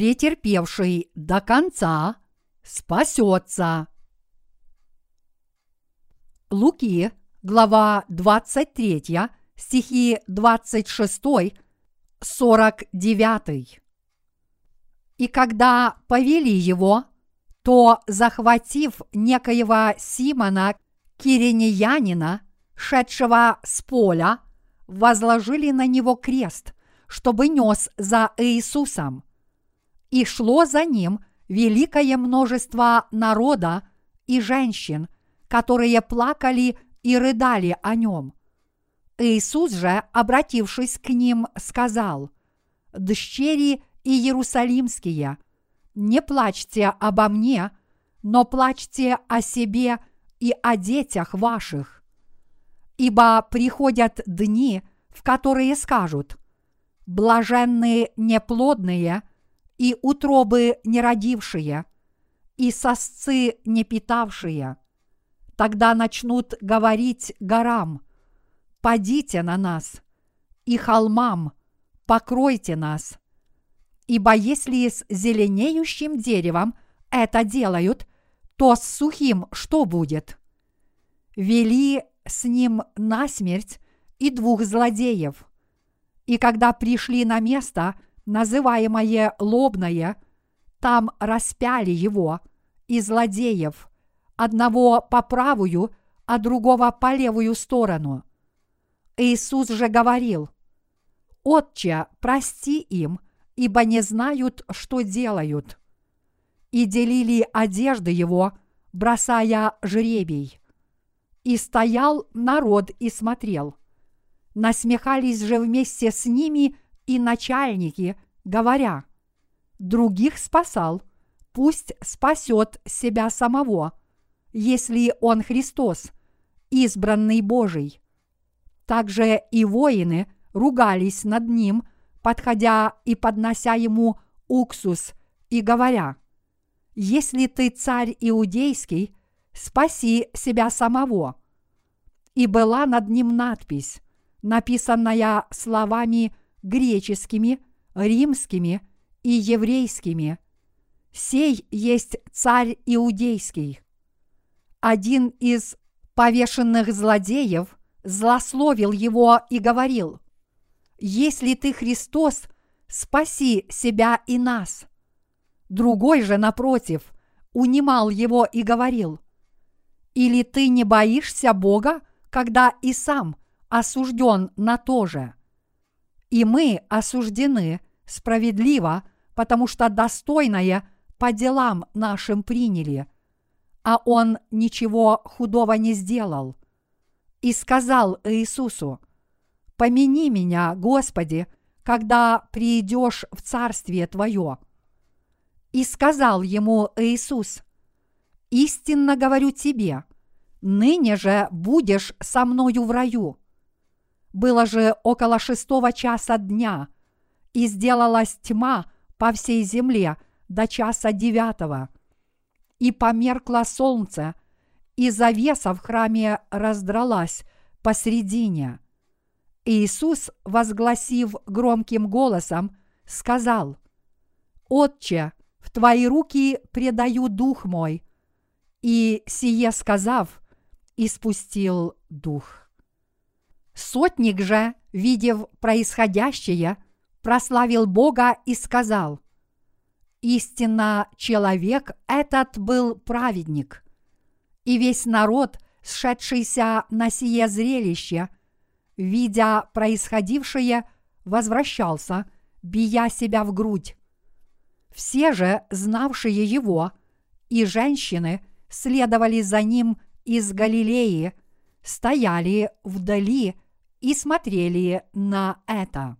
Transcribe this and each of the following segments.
претерпевший до конца, спасется. Луки, глава 23, стихи 26, 49. И когда повели его, то, захватив некоего Симона Киринеянина, шедшего с поля, возложили на него крест, чтобы нес за Иисусом. И шло за ним великое множество народа и женщин, которые плакали и рыдали о нем. Иисус же, обратившись к ним, сказал, «Дщери Иерусалимские, не плачьте обо мне, но плачьте о себе и о детях ваших. Ибо приходят дни, в которые скажут, блаженные неплодные и утробы неродившие, и сосцы не питавшие. Тогда начнут говорить горам, «Падите на нас!» и холмам, «Покройте нас!» Ибо если с зеленеющим деревом это делают, то с сухим что будет? Вели с ним насмерть и двух злодеев. И когда пришли на место, называемое Лобное, там распяли его и злодеев, одного по правую, а другого по левую сторону. Иисус же говорил, «Отче, прости им, ибо не знают, что делают». И делили одежды его, бросая жребий. И стоял народ и смотрел. Насмехались же вместе с ними и начальники, говоря, «Других спасал, пусть спасет себя самого, если он Христос, избранный Божий». Также и воины ругались над ним – подходя и поднося ему уксус и говоря, «Если ты царь иудейский, спаси себя самого». И была над ним надпись, написанная словами греческими, римскими и еврейскими. «Сей есть царь иудейский». Один из повешенных злодеев злословил его и говорил – если ты Христос, спаси себя и нас. Другой же, напротив, унимал его и говорил, или ты не боишься Бога, когда и сам осужден на то же? И мы осуждены справедливо, потому что достойное по делам нашим приняли, а он ничего худого не сделал. И сказал Иисусу, помяни меня, Господи, когда придешь в Царствие Твое. И сказал ему Иисус, истинно говорю тебе, ныне же будешь со мною в раю. Было же около шестого часа дня, и сделалась тьма по всей земле до часа девятого. И померкло солнце, и завеса в храме раздралась посредине – Иисус, возгласив громким голосом, сказал, «Отче, в Твои руки предаю дух мой». И сие сказав, испустил дух. Сотник же, видев происходящее, прославил Бога и сказал, «Истинно человек этот был праведник». И весь народ, сшедшийся на сие зрелище – видя происходившее, возвращался, бия себя в грудь. Все же, знавшие его, и женщины следовали за ним из Галилеи, стояли вдали и смотрели на это.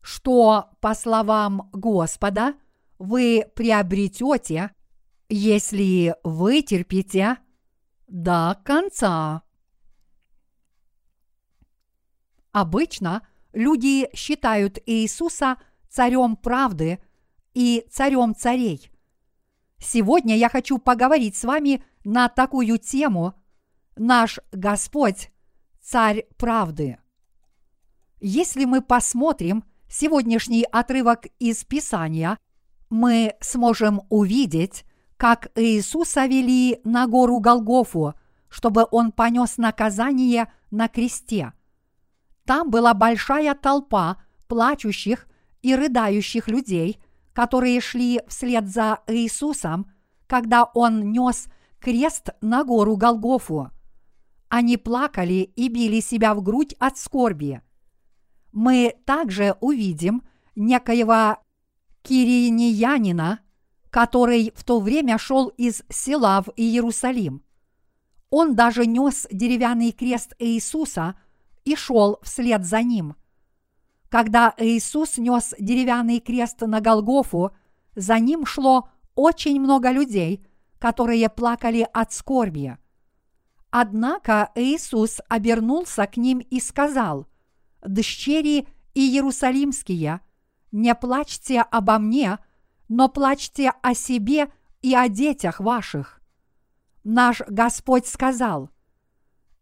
Что, по словам Господа, вы приобретете, если вытерпите до конца. Обычно люди считают Иисуса царем правды и царем царей. Сегодня я хочу поговорить с вами на такую тему «Наш Господь – царь правды». Если мы посмотрим сегодняшний отрывок из Писания, мы сможем увидеть, как Иисуса вели на гору Голгофу, чтобы он понес наказание на кресте. Там была большая толпа плачущих и рыдающих людей, которые шли вслед за Иисусом, когда он нес крест на гору Голгофу. Они плакали и били себя в грудь от скорби. Мы также увидим некоего кириньянина, который в то время шел из села в Иерусалим. Он даже нес деревянный крест Иисуса и шел вслед за ним. Когда Иисус нес деревянный крест на Голгофу, за ним шло очень много людей, которые плакали от скорби. Однако Иисус обернулся к ним и сказал, «Дщери Иерусалимские, не плачьте обо мне, но плачьте о себе и о детях ваших». Наш Господь сказал,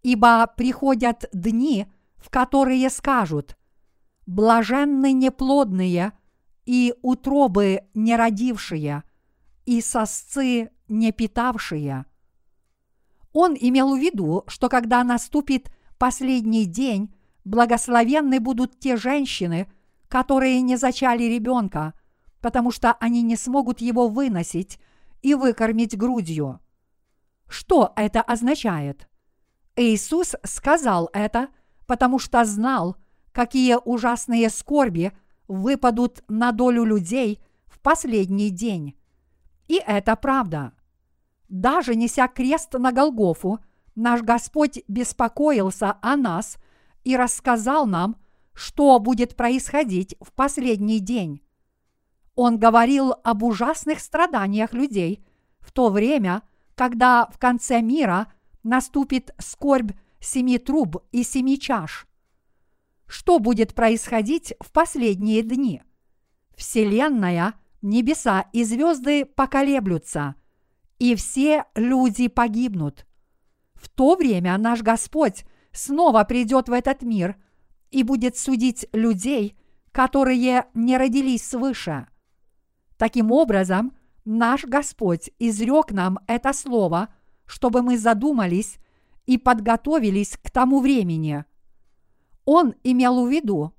«Ибо приходят дни, в которые скажут, блаженны неплодные и утробы неродившие, и сосцы не питавшие. Он имел в виду, что когда наступит последний день, благословенны будут те женщины, которые не зачали ребенка, потому что они не смогут его выносить и выкормить грудью. Что это означает? Иисус сказал это, потому что знал, какие ужасные скорби выпадут на долю людей в последний день. И это правда. Даже неся крест на Голгофу, наш Господь беспокоился о нас и рассказал нам, что будет происходить в последний день. Он говорил об ужасных страданиях людей в то время, когда в конце мира наступит скорбь семи труб и семи чаш. Что будет происходить в последние дни? Вселенная небеса и звезды поколеблются, и все люди погибнут. В то время наш Господь снова придет в этот мир и будет судить людей, которые не родились свыше. Таким образом, наш Господь изрек нам это слово, чтобы мы задумались и подготовились к тому времени. Он имел в виду,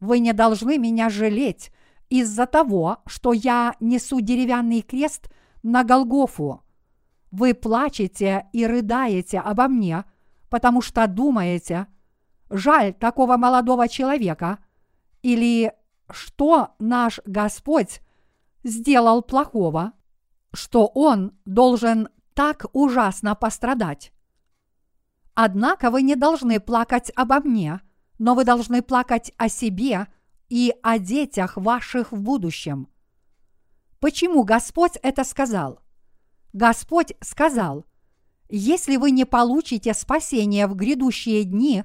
вы не должны меня жалеть из-за того, что я несу деревянный крест на Голгофу. Вы плачете и рыдаете обо мне, потому что думаете, жаль такого молодого человека, или что наш Господь сделал плохого, что он должен так ужасно пострадать. Однако вы не должны плакать обо мне, но вы должны плакать о себе – и о детях ваших в будущем. Почему Господь это сказал? Господь сказал, если вы не получите спасение в грядущие дни,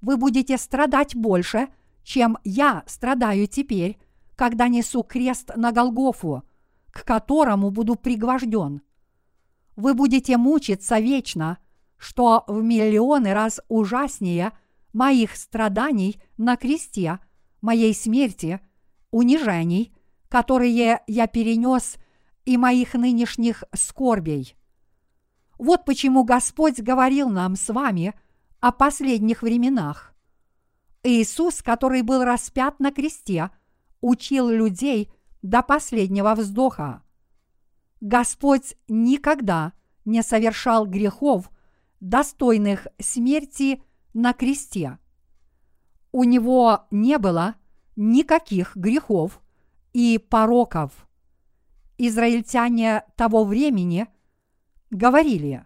вы будете страдать больше, чем я страдаю теперь, когда несу крест на Голгофу, к которому буду пригвожден. Вы будете мучиться вечно, что в миллионы раз ужаснее моих страданий на кресте – моей смерти, унижений, которые я перенес, и моих нынешних скорбей. Вот почему Господь говорил нам с вами о последних временах. Иисус, который был распят на кресте, учил людей до последнего вздоха. Господь никогда не совершал грехов, достойных смерти на кресте у него не было никаких грехов и пороков. Израильтяне того времени говорили,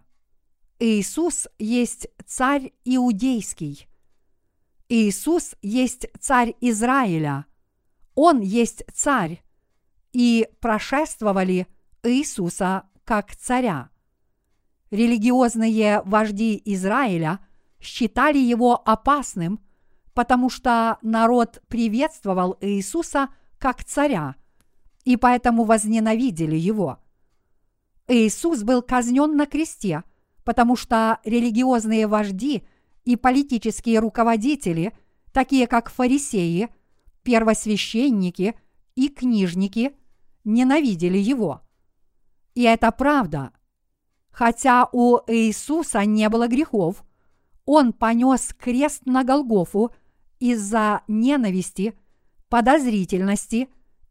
Иисус есть царь иудейский. Иисус есть царь Израиля. Он есть царь. И прошествовали Иисуса как царя. Религиозные вожди Израиля считали его опасным – потому что народ приветствовал Иисуса как царя, и поэтому возненавидели его. Иисус был казнен на кресте, потому что религиозные вожди и политические руководители, такие как фарисеи, первосвященники и книжники ненавидели его. И это правда. Хотя у Иисуса не было грехов, он понес крест на Голгофу из-за ненависти, подозрительности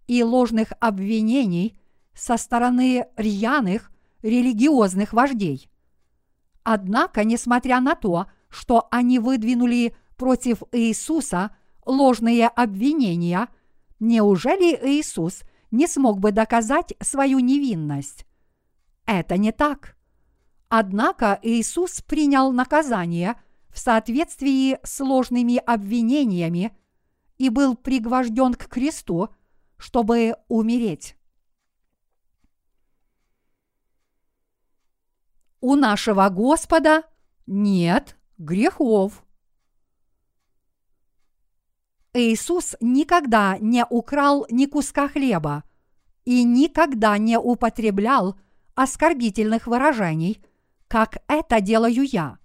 и ложных обвинений со стороны рьяных религиозных вождей. Однако, несмотря на то, что они выдвинули против Иисуса ложные обвинения, неужели Иисус не смог бы доказать свою невинность? Это не так. Однако Иисус принял наказание в соответствии с ложными обвинениями и был пригвожден к кресту, чтобы умереть. У нашего Господа нет грехов. Иисус никогда не украл ни куска хлеба и никогда не употреблял оскорбительных выражений, как это делаю я.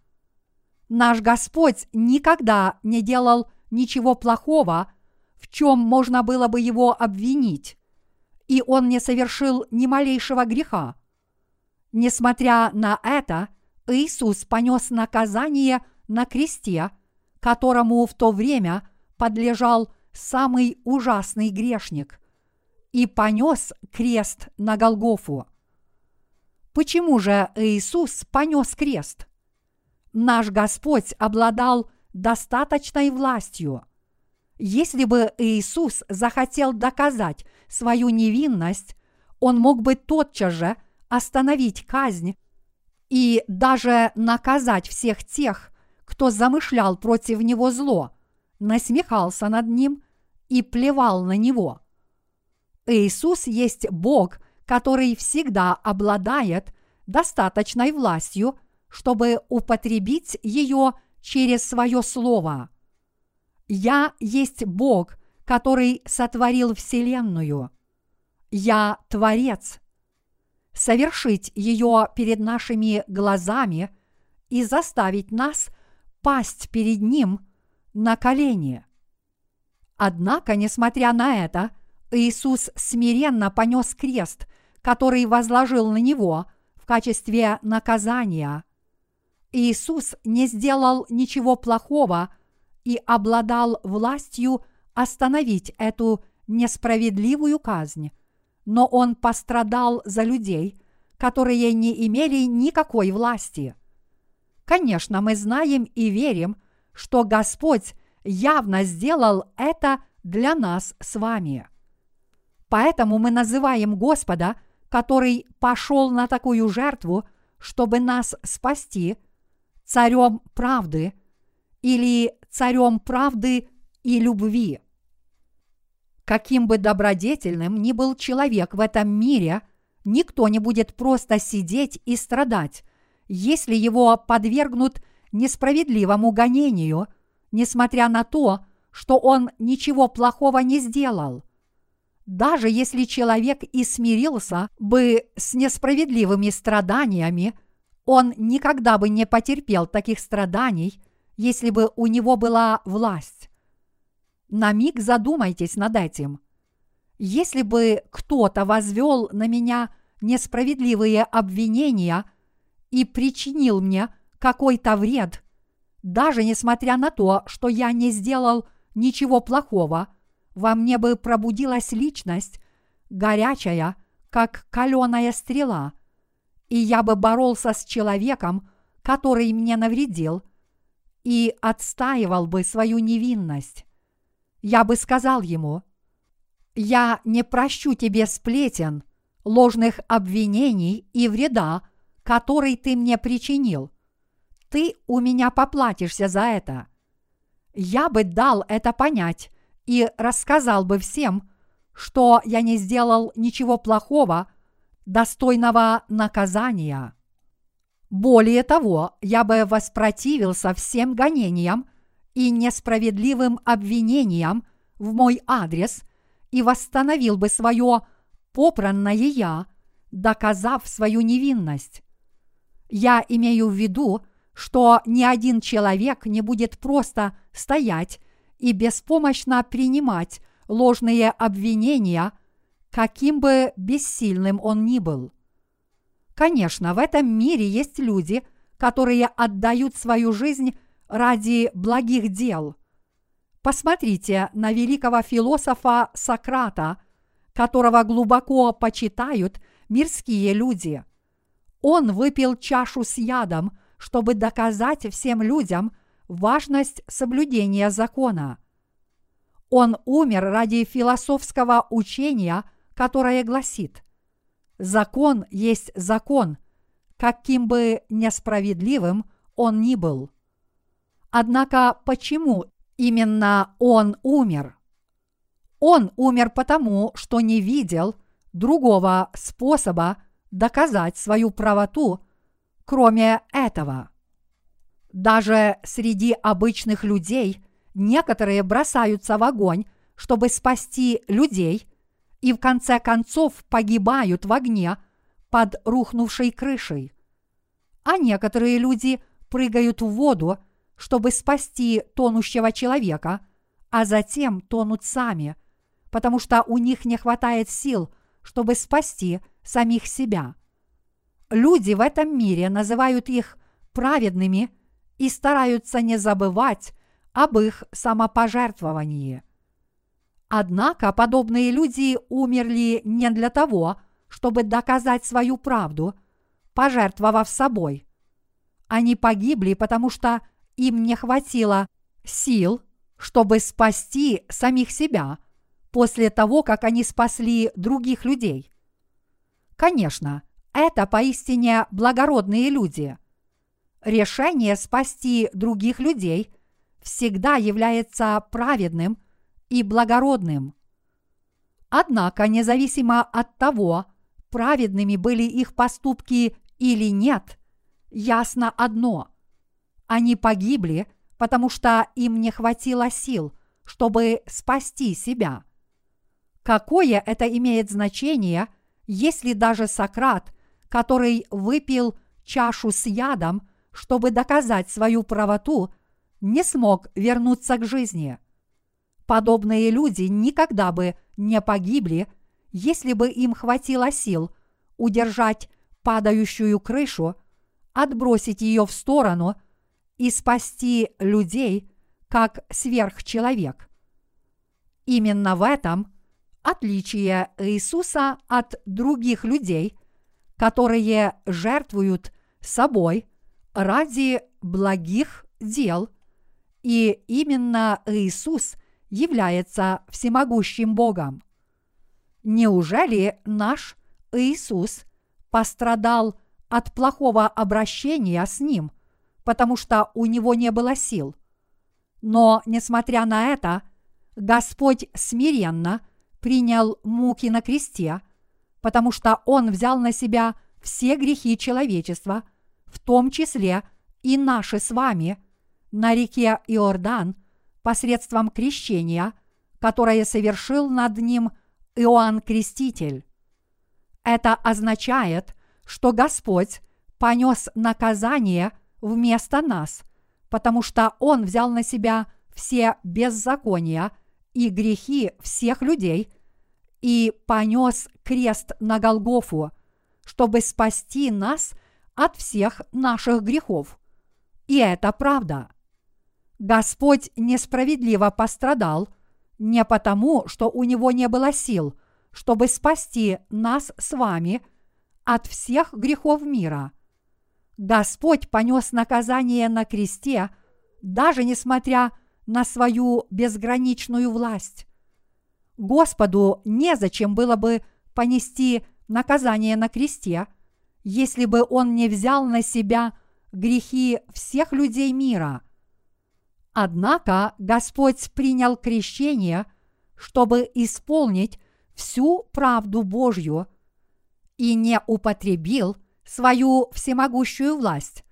Наш Господь никогда не делал ничего плохого, в чем можно было бы его обвинить, и он не совершил ни малейшего греха. Несмотря на это, Иисус понес наказание на кресте, которому в то время подлежал самый ужасный грешник, и понес крест на Голгофу. Почему же Иисус понес крест? Наш Господь обладал достаточной властью. Если бы Иисус захотел доказать свою невинность, он мог бы тотчас же остановить казнь и даже наказать всех тех, кто замышлял против него зло – насмехался над ним и плевал на него. Иисус есть Бог, который всегда обладает достаточной властью, чтобы употребить ее через свое слово. Я есть Бог, который сотворил Вселенную. Я Творец. Совершить ее перед нашими глазами и заставить нас пасть перед Ним – на колени. Однако, несмотря на это, Иисус смиренно понес крест, который возложил на него в качестве наказания. Иисус не сделал ничего плохого и обладал властью остановить эту несправедливую казнь, но он пострадал за людей, которые не имели никакой власти. Конечно, мы знаем и верим, что Господь явно сделал это для нас с вами. Поэтому мы называем Господа, который пошел на такую жертву, чтобы нас спасти, царем правды или царем правды и любви. Каким бы добродетельным ни был человек в этом мире, никто не будет просто сидеть и страдать, если его подвергнут несправедливому гонению, несмотря на то, что он ничего плохого не сделал. Даже если человек и смирился бы с несправедливыми страданиями, он никогда бы не потерпел таких страданий, если бы у него была власть. На миг задумайтесь над этим. Если бы кто-то возвел на меня несправедливые обвинения и причинил мне – какой-то вред, даже несмотря на то, что я не сделал ничего плохого, во мне бы пробудилась личность, горячая, как каленая стрела, и я бы боролся с человеком, который мне навредил, и отстаивал бы свою невинность. Я бы сказал ему, «Я не прощу тебе сплетен, ложных обвинений и вреда, который ты мне причинил ты у меня поплатишься за это. Я бы дал это понять и рассказал бы всем, что я не сделал ничего плохого, достойного наказания. Более того, я бы воспротивился всем гонениям и несправедливым обвинениям в мой адрес и восстановил бы свое попранное я, доказав свою невинность. Я имею в виду, что ни один человек не будет просто стоять и беспомощно принимать ложные обвинения, каким бы бессильным он ни был. Конечно, в этом мире есть люди, которые отдают свою жизнь ради благих дел. Посмотрите на великого философа Сократа, которого глубоко почитают мирские люди. Он выпил чашу с ядом, чтобы доказать всем людям важность соблюдения закона. Он умер ради философского учения, которое гласит «Закон есть закон, каким бы несправедливым он ни был». Однако почему именно он умер? Он умер потому, что не видел другого способа доказать свою правоту, кроме этого. Даже среди обычных людей некоторые бросаются в огонь, чтобы спасти людей, и в конце концов погибают в огне под рухнувшей крышей. А некоторые люди прыгают в воду, чтобы спасти тонущего человека, а затем тонут сами, потому что у них не хватает сил, чтобы спасти самих себя. Люди в этом мире называют их праведными и стараются не забывать об их самопожертвовании. Однако подобные люди умерли не для того, чтобы доказать свою правду, пожертвовав собой. Они погибли, потому что им не хватило сил, чтобы спасти самих себя после того, как они спасли других людей. Конечно, это поистине благородные люди. Решение спасти других людей всегда является праведным и благородным. Однако, независимо от того, праведными были их поступки или нет, ясно одно – они погибли, потому что им не хватило сил, чтобы спасти себя. Какое это имеет значение, если даже Сократ, который выпил чашу с ядом, чтобы доказать свою правоту, не смог вернуться к жизни? Подобные люди никогда бы не погибли, если бы им хватило сил удержать падающую крышу, отбросить ее в сторону – и спасти людей как сверхчеловек. Именно в этом отличие Иисуса от других людей, которые жертвуют собой ради благих дел, и именно Иисус является всемогущим Богом. Неужели наш Иисус пострадал от плохого обращения с Ним – потому что у него не было сил. Но, несмотря на это, Господь смиренно принял муки на кресте, потому что Он взял на себя все грехи человечества, в том числе и наши с вами, на реке Иордан посредством крещения, которое совершил над ним Иоанн Креститель. Это означает, что Господь понес наказание вместо нас, потому что Он взял на себя все беззакония и грехи всех людей и понес крест на Голгофу, чтобы спасти нас от всех наших грехов. И это правда. Господь несправедливо пострадал не потому, что у него не было сил, чтобы спасти нас с вами от всех грехов мира – Господь понес наказание на кресте, даже несмотря на свою безграничную власть. Господу незачем было бы понести наказание на кресте, если бы он не взял на себя грехи всех людей мира. Однако Господь принял крещение, чтобы исполнить всю правду Божью и не употребил – свою всемогущую власть,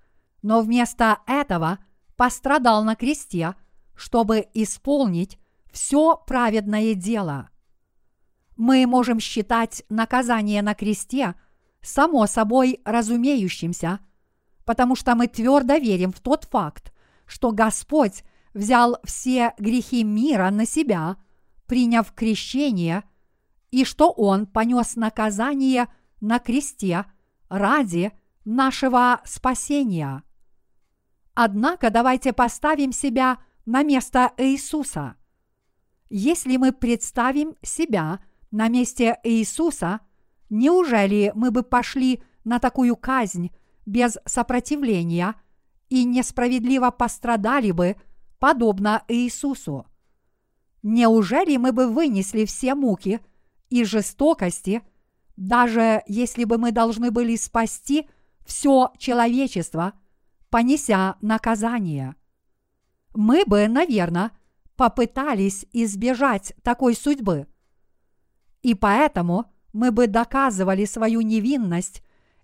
но вместо этого пострадал на кресте, чтобы исполнить все праведное дело. Мы можем считать наказание на кресте само собой разумеющимся, потому что мы твердо верим в тот факт, что Господь взял все грехи мира на себя, приняв крещение, и что Он понес наказание на кресте ради нашего спасения. Однако давайте поставим себя на место Иисуса. Если мы представим себя на месте Иисуса, неужели мы бы пошли на такую казнь без сопротивления и несправедливо пострадали бы, подобно Иисусу? Неужели мы бы вынесли все муки и жестокости, даже если бы мы должны были спасти все человечество, понеся наказание? Мы бы, наверное, попытались избежать такой судьбы. И поэтому мы бы доказывали свою невинность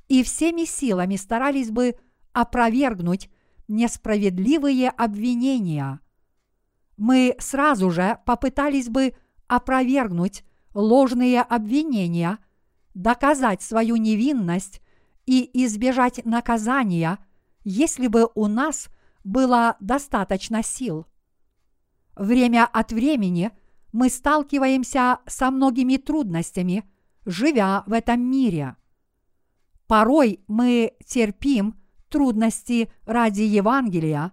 и всеми силами старались бы опровергнуть несправедливые обвинения. Мы сразу же попытались бы опровергнуть ложные обвинения, доказать свою невинность и избежать наказания, если бы у нас было достаточно сил. Время от времени мы сталкиваемся со многими трудностями, живя в этом мире. Порой мы терпим трудности ради Евангелия,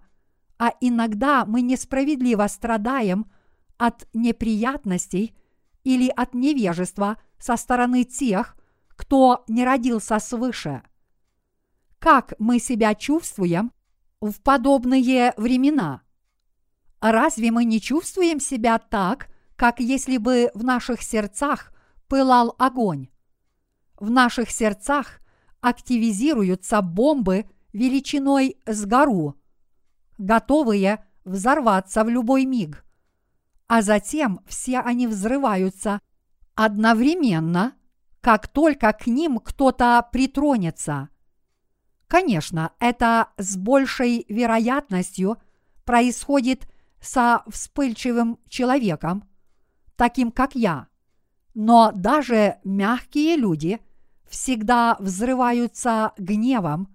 а иногда мы несправедливо страдаем от неприятностей или от невежества со стороны тех, кто не родился свыше. Как мы себя чувствуем в подобные времена? Разве мы не чувствуем себя так, как если бы в наших сердцах пылал огонь? В наших сердцах активизируются бомбы величиной с гору, готовые взорваться в любой миг. А затем все они взрываются одновременно, как только к ним кто-то притронется. Конечно, это с большей вероятностью происходит со вспыльчивым человеком, таким как я. Но даже мягкие люди всегда взрываются гневом,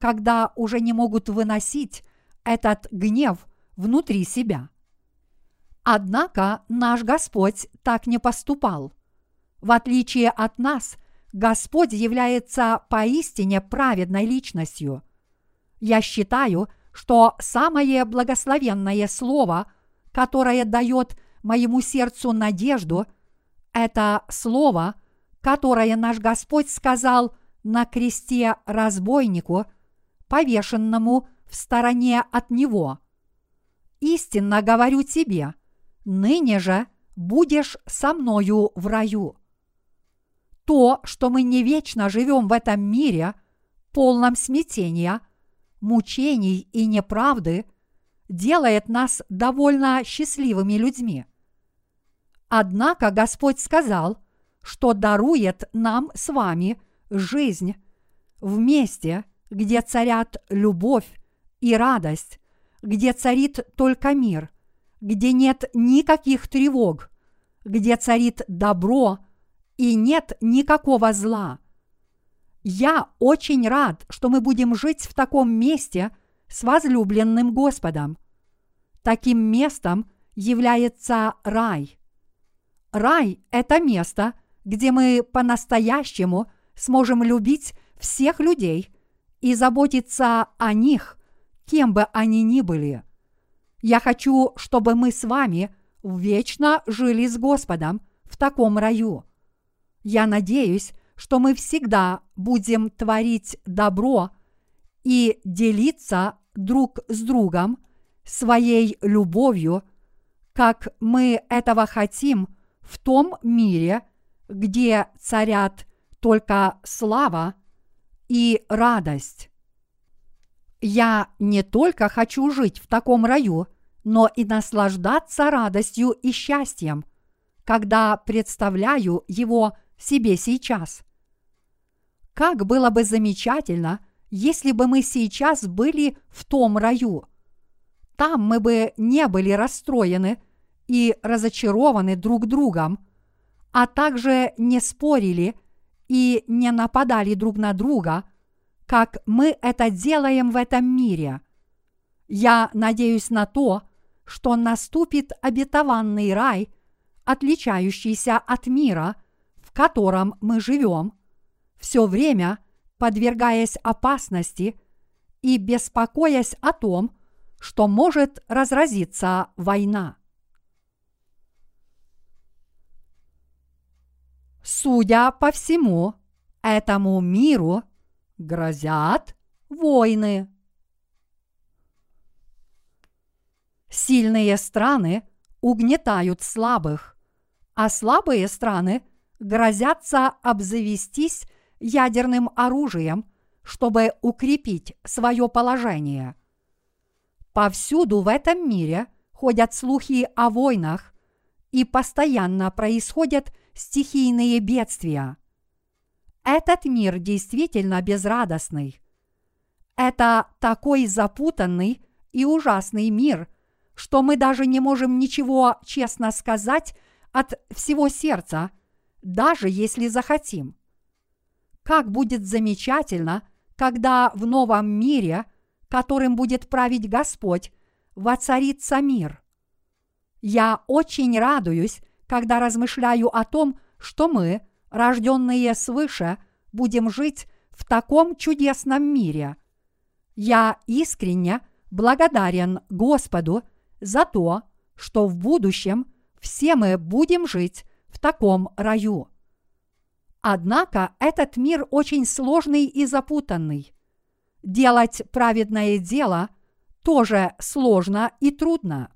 когда уже не могут выносить этот гнев внутри себя. Однако наш Господь так не поступал. В отличие от нас, Господь является поистине праведной личностью. Я считаю, что самое благословенное слово, которое дает моему сердцу надежду, это слово, которое наш Господь сказал на кресте разбойнику, повешенному в стороне от него. Истинно говорю тебе, ныне же будешь со мною в раю. То, что мы не вечно живем в этом мире, полном смятения, мучений и неправды, делает нас довольно счастливыми людьми. Однако Господь сказал, что дарует нам с вами жизнь в месте, где царят любовь и радость, где царит только мир, где нет никаких тревог, где царит добро и нет никакого зла. Я очень рад, что мы будем жить в таком месте с возлюбленным Господом. Таким местом является рай. Рай – это место, где мы по-настоящему сможем любить всех людей и заботиться о них, кем бы они ни были. Я хочу, чтобы мы с вами вечно жили с Господом в таком раю. Я надеюсь, что мы всегда будем творить добро и делиться друг с другом своей любовью, как мы этого хотим в том мире, где царят только слава и радость. Я не только хочу жить в таком раю, но и наслаждаться радостью и счастьем, когда представляю его себе сейчас. Как было бы замечательно, если бы мы сейчас были в том раю. Там мы бы не были расстроены и разочарованы друг другом, а также не спорили и не нападали друг на друга – как мы это делаем в этом мире. Я надеюсь на то, что наступит обетованный рай, отличающийся от мира, в котором мы живем, все время подвергаясь опасности и беспокоясь о том, что может разразиться война. Судя по всему, этому миру грозят войны. Сильные страны угнетают слабых, а слабые страны грозятся обзавестись ядерным оружием, чтобы укрепить свое положение. Повсюду в этом мире ходят слухи о войнах, и постоянно происходят стихийные бедствия. Этот мир действительно безрадостный. Это такой запутанный и ужасный мир, что мы даже не можем ничего честно сказать от всего сердца, даже если захотим. Как будет замечательно, когда в новом мире, которым будет править Господь, воцарится мир. Я очень радуюсь, когда размышляю о том, что мы, рожденные свыше, будем жить в таком чудесном мире. Я искренне благодарен Господу за то, что в будущем все мы будем жить в таком раю. Однако этот мир очень сложный и запутанный. Делать праведное дело тоже сложно и трудно.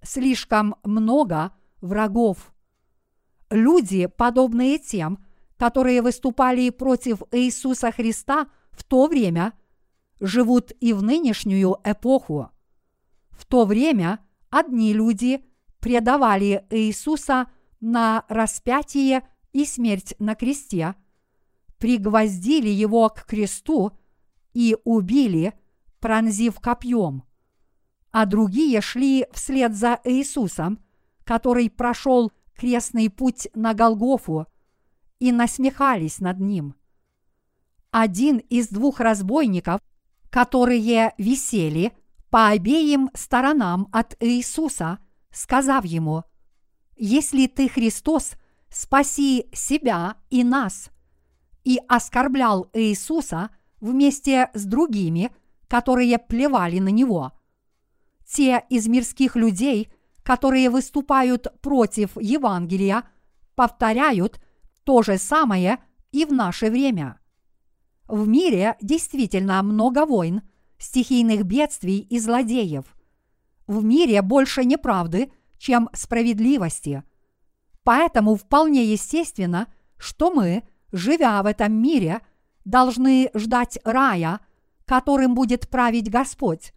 Слишком много врагов. Люди, подобные тем, которые выступали против Иисуса Христа в то время, живут и в нынешнюю эпоху. В то время одни люди предавали Иисуса на распятие и смерть на кресте, пригвоздили его к кресту и убили, пронзив копьем. А другие шли вслед за Иисусом, который прошел крестный путь на Голгофу, и насмехались над ним. Один из двух разбойников, которые висели по обеим сторонам от Иисуса, сказав ему, «Если ты Христос, спаси себя и нас, и оскорблял Иисуса вместе с другими, которые плевали на него. Те из мирских людей, которые выступают против Евангелия, повторяют то же самое и в наше время. В мире действительно много войн, стихийных бедствий и злодеев. В мире больше неправды, чем справедливости – Поэтому вполне естественно, что мы, живя в этом мире, должны ждать рая, которым будет править Господь.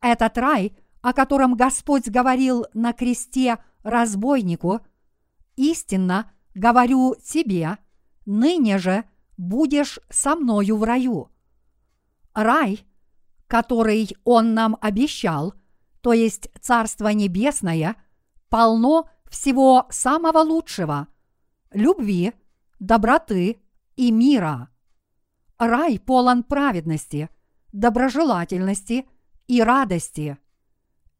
Этот рай, о котором Господь говорил на кресте разбойнику, истинно говорю тебе, ныне же будешь со мною в раю. Рай, который Он нам обещал, то есть Царство Небесное, полно всего самого лучшего – любви, доброты и мира. Рай полон праведности, доброжелательности и радости.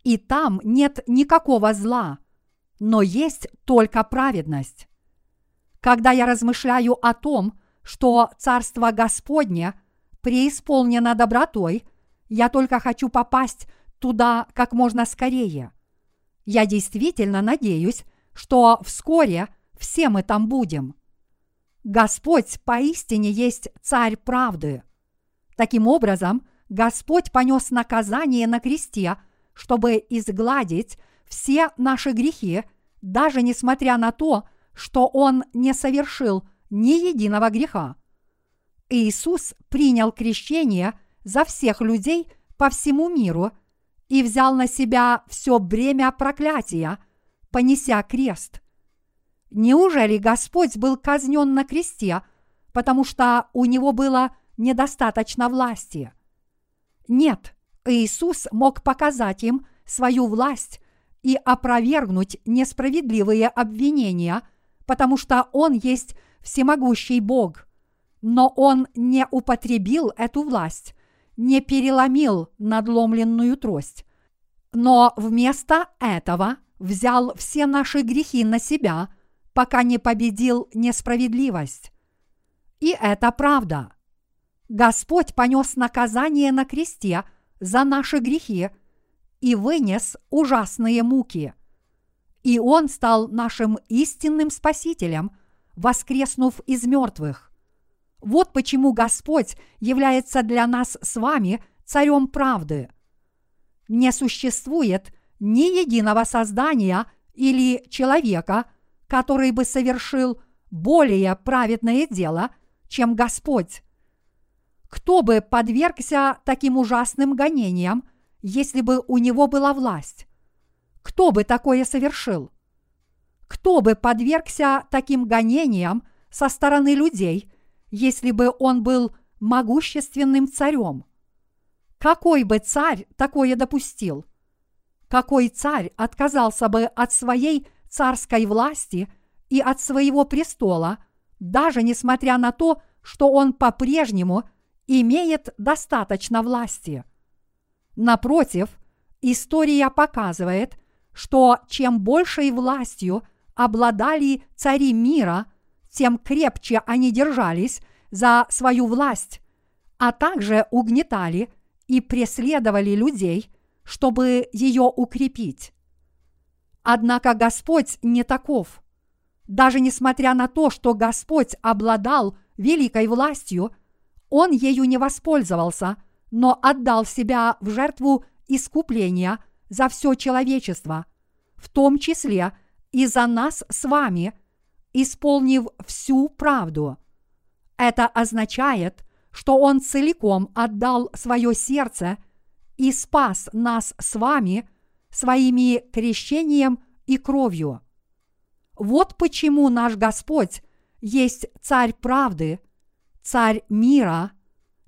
И там нет никакого зла, но есть только праведность. Когда я размышляю о том, что Царство Господне преисполнено добротой, я только хочу попасть туда как можно скорее – я действительно надеюсь, что вскоре все мы там будем. Господь поистине есть царь правды. Таким образом, Господь понес наказание на кресте, чтобы изгладить все наши грехи, даже несмотря на то, что Он не совершил ни единого греха. Иисус принял крещение за всех людей по всему миру – и взял на себя все бремя проклятия, понеся крест. Неужели Господь был казнен на кресте, потому что у него было недостаточно власти? Нет, Иисус мог показать им свою власть и опровергнуть несправедливые обвинения, потому что Он есть всемогущий Бог. Но Он не употребил эту власть, не переломил надломленную трость. Но вместо этого взял все наши грехи на себя, пока не победил несправедливость. И это правда. Господь понес наказание на кресте за наши грехи и вынес ужасные муки. И Он стал нашим истинным Спасителем, воскреснув из мертвых. Вот почему Господь является для нас с вами царем правды. Не существует ни единого создания или человека, который бы совершил более праведное дело, чем Господь. Кто бы подвергся таким ужасным гонениям, если бы у него была власть? Кто бы такое совершил? Кто бы подвергся таким гонениям со стороны людей, если бы он был могущественным царем? Какой бы царь такое допустил? Какой царь отказался бы от своей царской власти и от своего престола, даже несмотря на то, что он по-прежнему имеет достаточно власти? Напротив, история показывает, что чем большей властью обладали цари мира, тем крепче они держались за свою власть, а также угнетали и преследовали людей, чтобы ее укрепить. Однако Господь не таков. Даже несмотря на то, что Господь обладал великой властью, Он ею не воспользовался, но отдал себя в жертву искупления за все человечество, в том числе и за нас с вами, исполнив всю правду. Это означает, что Он целиком отдал свое сердце и спас нас с вами своими крещением и кровью. Вот почему наш Господь есть Царь правды, Царь мира,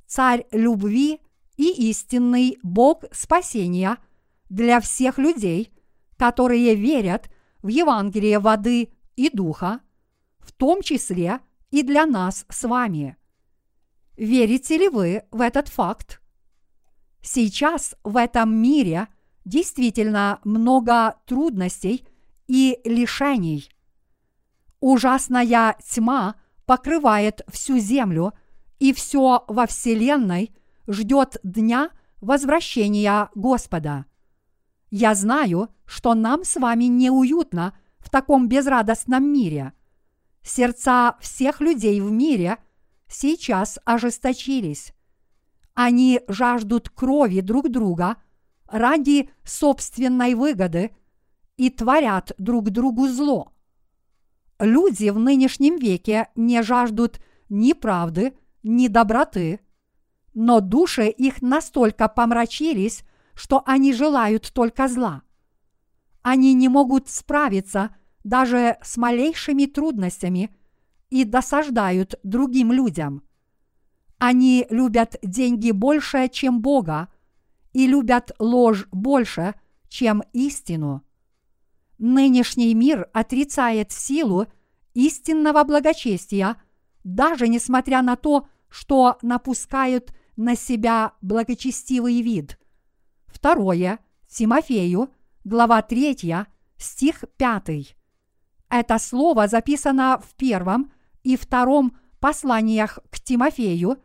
Царь любви и истинный Бог спасения для всех людей, которые верят в Евангелие воды и духа, в том числе и для нас с вами. Верите ли вы в этот факт? Сейчас в этом мире действительно много трудностей и лишений. Ужасная тьма покрывает всю землю, и все во Вселенной ждет дня возвращения Господа. Я знаю, что нам с вами неуютно в таком безрадостном мире. Сердца всех людей в мире сейчас ожесточились. Они жаждут крови друг друга ради собственной выгоды и творят друг другу зло. Люди в нынешнем веке не жаждут ни правды, ни доброты, но души их настолько помрачились, что они желают только зла. Они не могут справиться даже с малейшими трудностями и досаждают другим людям. Они любят деньги больше, чем Бога, и любят ложь больше, чем истину. Нынешний мир отрицает силу истинного благочестия, даже несмотря на то, что напускают на себя благочестивый вид. Второе. Тимофею, глава 3, стих 5. Это слово записано в первом и втором посланиях к Тимофею,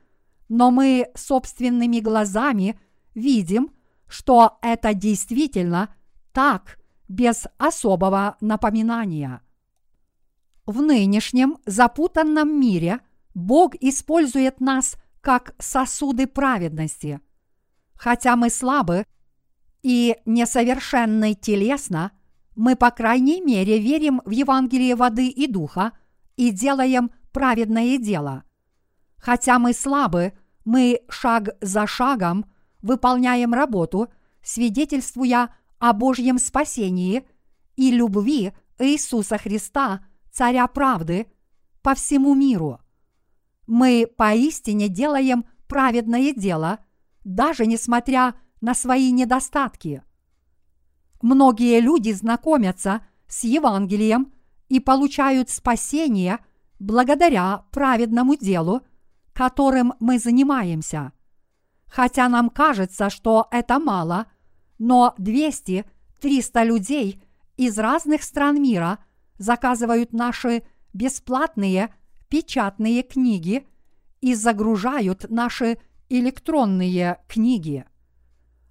но мы собственными глазами видим, что это действительно так, без особого напоминания. В нынешнем запутанном мире Бог использует нас как сосуды праведности. Хотя мы слабы и несовершенны телесно, мы, по крайней мере, верим в Евангелие воды и духа и делаем праведное дело. Хотя мы слабы, мы шаг за шагом выполняем работу, свидетельствуя о Божьем спасении и любви Иисуса Христа, Царя правды, по всему миру. Мы поистине делаем праведное дело, даже несмотря на свои недостатки. Многие люди знакомятся с Евангелием и получают спасение благодаря праведному делу, которым мы занимаемся. Хотя нам кажется, что это мало, но 200-300 людей из разных стран мира заказывают наши бесплатные печатные книги и загружают наши электронные книги.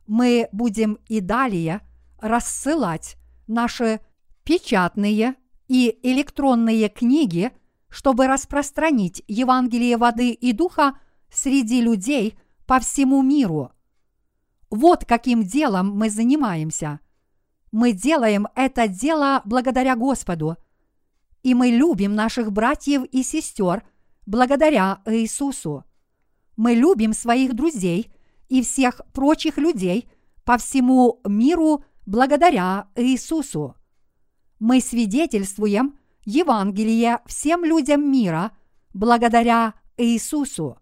Мы будем и далее рассылать наши печатные и электронные книги, чтобы распространить Евангелие воды и духа среди людей по всему миру. Вот каким делом мы занимаемся. Мы делаем это дело благодаря Господу, и мы любим наших братьев и сестер благодаря Иисусу. Мы любим своих друзей и всех прочих людей по всему миру благодаря Иисусу. Мы свидетельствуем Евангелие всем людям мира благодаря Иисусу.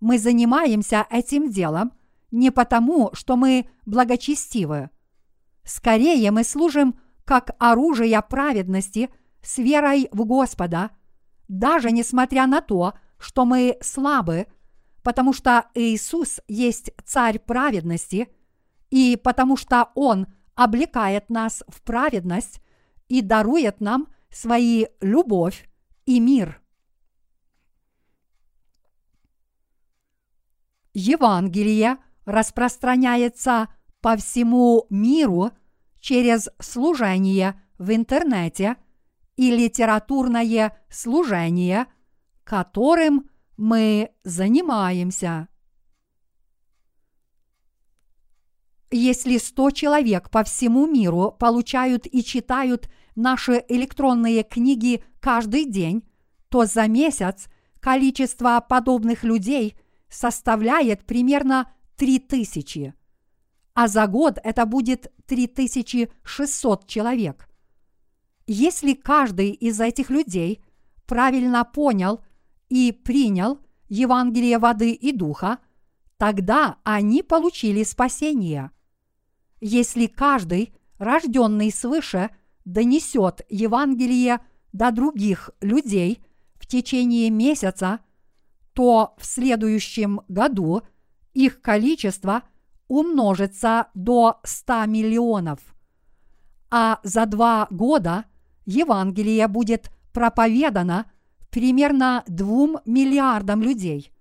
Мы занимаемся этим делом не потому, что мы благочестивы. Скорее мы служим как оружие праведности с верой в Господа, даже несмотря на то, что мы слабы, потому что Иисус есть Царь праведности, и потому что Он облекает нас в праведность и дарует нам свои любовь и мир. Евангелие распространяется по всему миру через служение в интернете и литературное служение, которым мы занимаемся. Если 100 человек по всему миру получают и читают наши электронные книги каждый день, то за месяц количество подобных людей составляет примерно 3000. А за год это будет 3600 человек. Если каждый из этих людей правильно понял и принял Евангелие воды и духа, тогда они получили спасение – если каждый, рожденный свыше, донесет Евангелие до других людей в течение месяца, то в следующем году их количество умножится до 100 миллионов. А за два года Евангелие будет проповедано примерно двум миллиардам людей.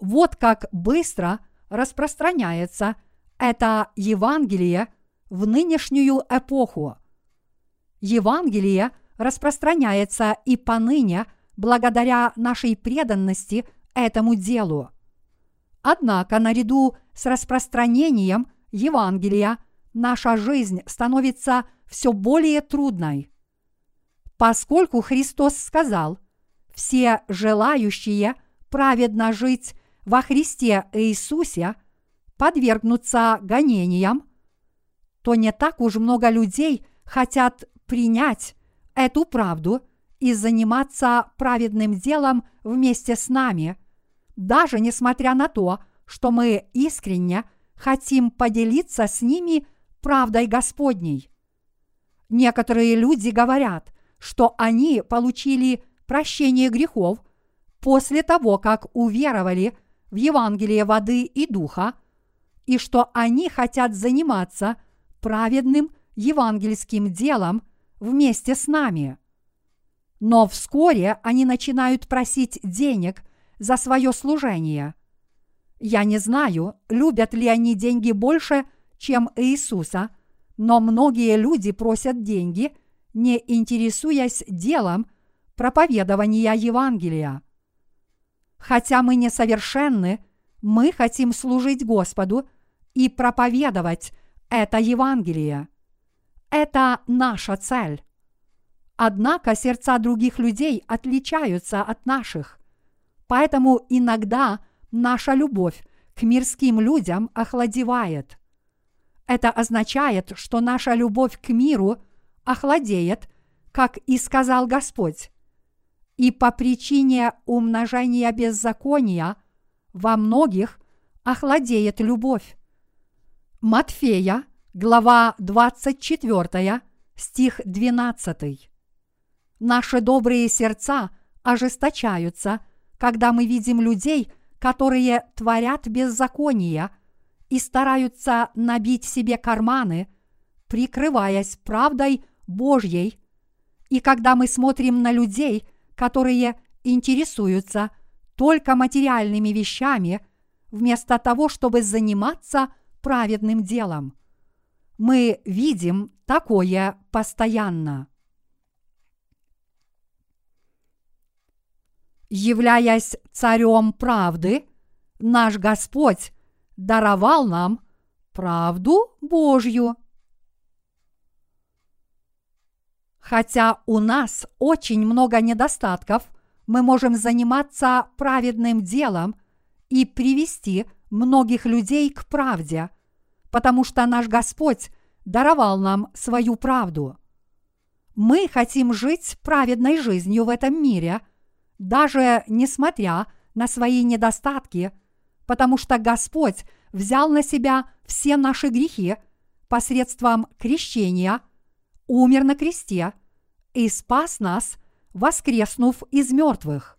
Вот как быстро распространяется – это Евангелие в нынешнюю эпоху. Евангелие распространяется и поныне благодаря нашей преданности этому делу. Однако наряду с распространением Евангелия наша жизнь становится все более трудной. Поскольку Христос сказал, все желающие праведно жить во Христе Иисусе – подвергнуться гонениям, то не так уж много людей хотят принять эту правду и заниматься праведным делом вместе с нами, даже несмотря на то, что мы искренне хотим поделиться с ними правдой Господней. Некоторые люди говорят, что они получили прощение грехов после того, как уверовали в Евангелие воды и духа – и что они хотят заниматься праведным евангельским делом вместе с нами. Но вскоре они начинают просить денег за свое служение. Я не знаю, любят ли они деньги больше, чем Иисуса, но многие люди просят деньги, не интересуясь делом проповедования Евангелия. Хотя мы несовершенны, мы хотим служить Господу – и проповедовать это Евангелие. Это наша цель. Однако сердца других людей отличаются от наших. Поэтому иногда наша любовь к мирским людям охладевает. Это означает, что наша любовь к миру охладеет, как и сказал Господь. И по причине умножения беззакония во многих охладеет любовь. Матфея, глава 24, стих 12. Наши добрые сердца ожесточаются, когда мы видим людей, которые творят беззаконие и стараются набить себе карманы, прикрываясь правдой Божьей, и когда мы смотрим на людей, которые интересуются только материальными вещами, вместо того, чтобы заниматься праведным делом. Мы видим такое постоянно. Являясь царем правды, наш Господь даровал нам правду Божью. Хотя у нас очень много недостатков, мы можем заниматься праведным делом и привести многих людей к правде, потому что наш Господь даровал нам свою правду. Мы хотим жить праведной жизнью в этом мире, даже несмотря на свои недостатки, потому что Господь взял на себя все наши грехи посредством крещения, умер на кресте и спас нас, воскреснув из мертвых.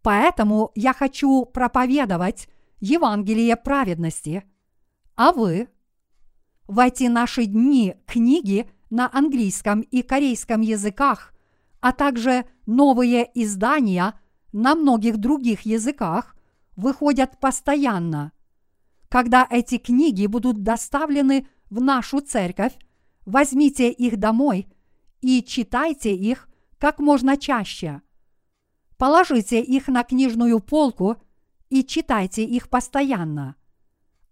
Поэтому я хочу проповедовать Евангелие праведности. А вы? В эти наши дни книги на английском и корейском языках, а также новые издания на многих других языках выходят постоянно. Когда эти книги будут доставлены в нашу церковь, возьмите их домой и читайте их как можно чаще. Положите их на книжную полку и читайте их постоянно.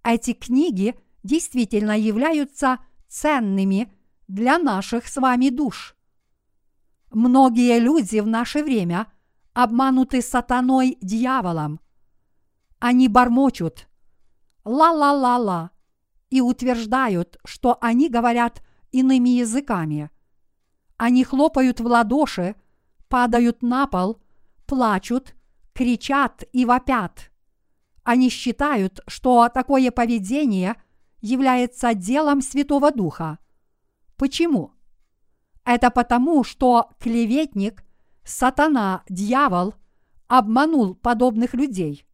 Эти книги действительно являются ценными для наших с вами душ. Многие люди в наше время обмануты сатаной дьяволом. Они бормочут «ла-ла-ла-ла» и утверждают, что они говорят иными языками. Они хлопают в ладоши, падают на пол, плачут, кричат и вопят. Они считают, что такое поведение является делом Святого Духа. Почему? Это потому, что клеветник, сатана, дьявол обманул подобных людей.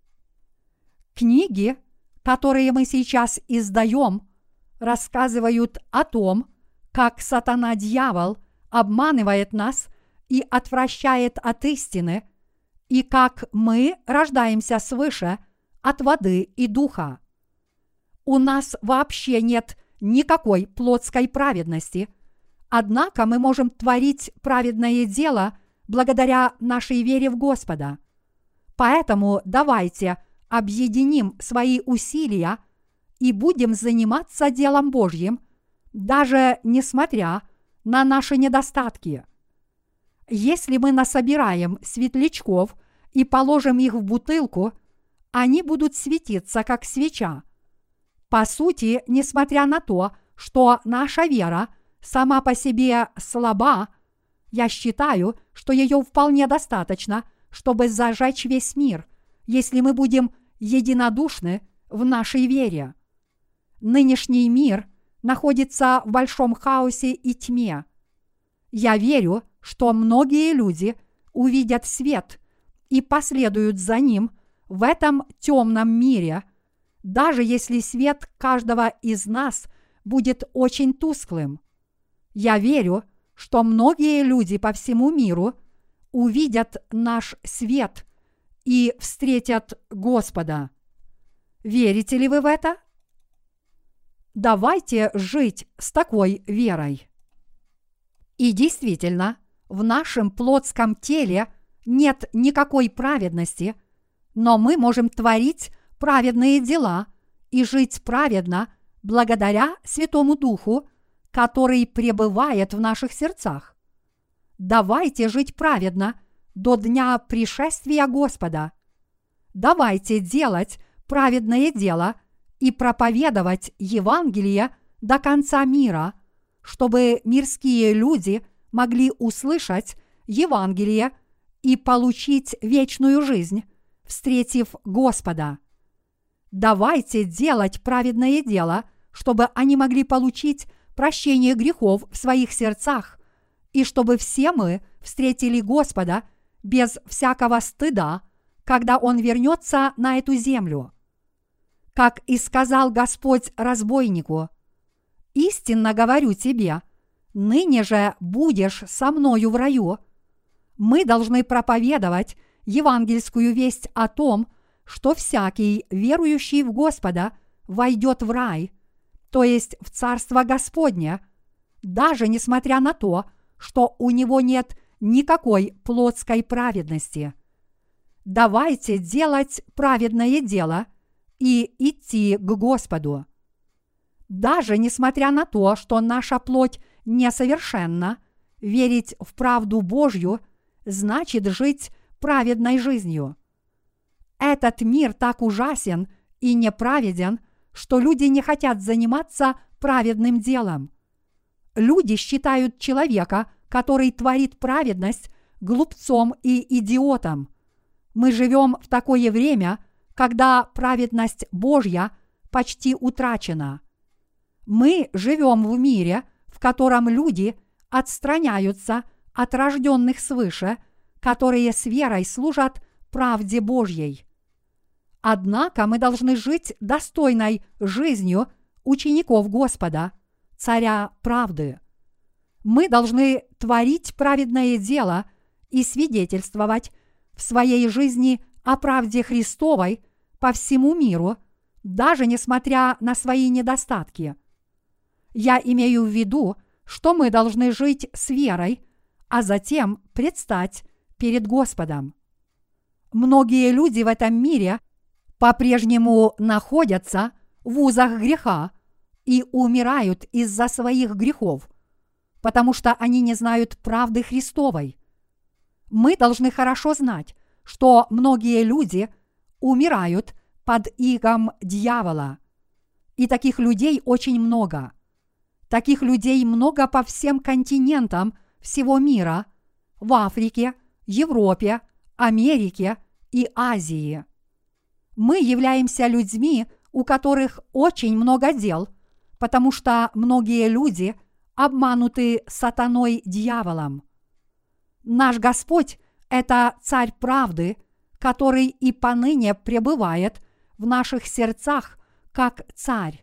Книги, которые мы сейчас издаем, рассказывают о том, как сатана-дьявол обманывает нас и отвращает от истины, и как мы рождаемся свыше от воды и духа. У нас вообще нет никакой плотской праведности, однако мы можем творить праведное дело благодаря нашей вере в Господа. Поэтому давайте объединим свои усилия и будем заниматься делом Божьим, даже несмотря на наши недостатки. Если мы насобираем светлячков и положим их в бутылку, они будут светиться, как свеча. По сути, несмотря на то, что наша вера сама по себе слаба, я считаю, что ее вполне достаточно, чтобы зажечь весь мир, если мы будем единодушны в нашей вере. Нынешний мир находится в большом хаосе и тьме. Я верю, что многие люди увидят свет и последуют за ним в этом темном мире, даже если свет каждого из нас будет очень тусклым. Я верю, что многие люди по всему миру увидят наш свет и встретят Господа. Верите ли вы в это? Давайте жить с такой верой. И действительно, в нашем плотском теле нет никакой праведности, но мы можем творить праведные дела и жить праведно благодаря Святому Духу, который пребывает в наших сердцах. Давайте жить праведно до дня пришествия Господа. Давайте делать праведное дело – и проповедовать Евангелие до конца мира, чтобы мирские люди могли услышать Евангелие и получить вечную жизнь, встретив Господа. Давайте делать праведное дело, чтобы они могли получить прощение грехов в своих сердцах, и чтобы все мы встретили Господа без всякого стыда, когда Он вернется на эту землю как и сказал Господь разбойнику, Истинно говорю тебе, ныне же будешь со мною в раю. Мы должны проповедовать евангельскую весть о том, что всякий, верующий в Господа, войдет в рай, то есть в Царство Господне, даже несмотря на то, что у него нет никакой плотской праведности. Давайте делать праведное дело и идти к Господу. Даже несмотря на то, что наша плоть несовершенна, верить в правду Божью значит жить праведной жизнью. Этот мир так ужасен и неправеден, что люди не хотят заниматься праведным делом. Люди считают человека, который творит праведность, глупцом и идиотом. Мы живем в такое время, когда праведность Божья почти утрачена. Мы живем в мире, в котором люди отстраняются от рожденных свыше, которые с верой служат правде Божьей. Однако мы должны жить достойной жизнью учеников Господа, Царя правды. Мы должны творить праведное дело и свидетельствовать в своей жизни о правде Христовой по всему миру, даже несмотря на свои недостатки. Я имею в виду, что мы должны жить с верой, а затем предстать перед Господом. Многие люди в этом мире по-прежнему находятся в узах греха и умирают из-за своих грехов, потому что они не знают правды Христовой. Мы должны хорошо знать, что многие люди умирают под игом дьявола. И таких людей очень много. Таких людей много по всем континентам всего мира, в Африке, Европе, Америке и Азии. Мы являемся людьми, у которых очень много дел, потому что многие люди обмануты сатаной дьяволом. Наш Господь – это Царь правды, который и поныне пребывает в наших сердцах как Царь.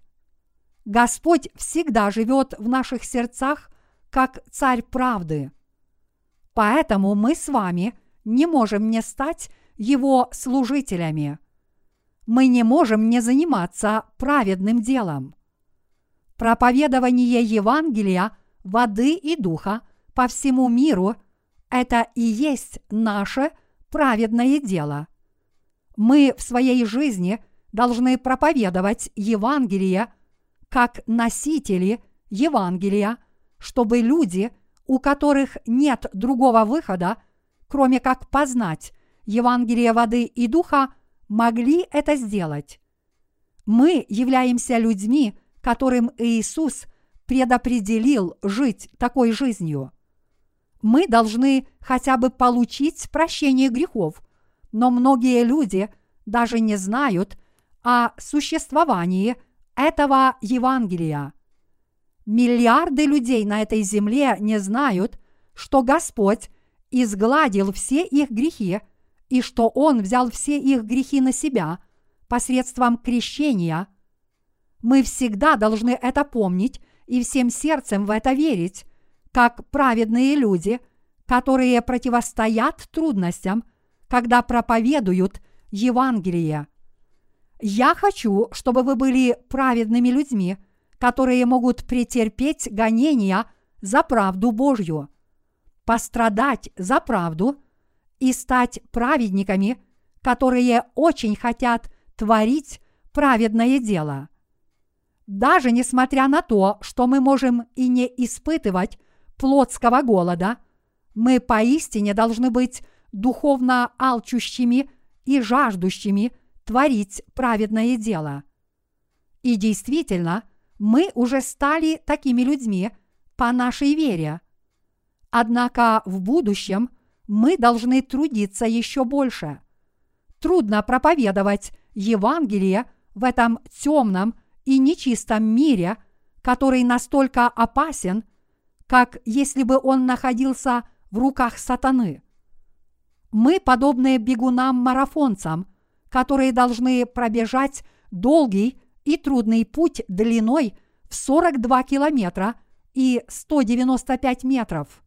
Господь всегда живет в наших сердцах как Царь правды. Поэтому мы с вами не можем не стать Его служителями. Мы не можем не заниматься праведным делом. Проповедование Евангелия, воды и духа по всему миру – это и есть наше праведное дело. Мы в своей жизни должны проповедовать Евангелие как носители Евангелия, чтобы люди, у которых нет другого выхода, кроме как познать Евангелие воды и духа, могли это сделать. Мы являемся людьми, которым Иисус предопределил жить такой жизнью мы должны хотя бы получить прощение грехов, но многие люди даже не знают о существовании этого Евангелия. Миллиарды людей на этой земле не знают, что Господь изгладил все их грехи и что Он взял все их грехи на себя посредством крещения. Мы всегда должны это помнить и всем сердцем в это верить, как праведные люди, которые противостоят трудностям, когда проповедуют Евангелие. Я хочу, чтобы вы были праведными людьми, которые могут претерпеть гонения за правду Божью, пострадать за правду и стать праведниками, которые очень хотят творить праведное дело. Даже несмотря на то, что мы можем и не испытывать плотского голода, мы поистине должны быть духовно алчущими и жаждущими творить праведное дело. И действительно, мы уже стали такими людьми по нашей вере. Однако в будущем мы должны трудиться еще больше. Трудно проповедовать Евангелие в этом темном и нечистом мире, который настолько опасен – как если бы он находился в руках сатаны. Мы подобны бегунам-марафонцам, которые должны пробежать долгий и трудный путь длиной в 42 километра и 195 метров.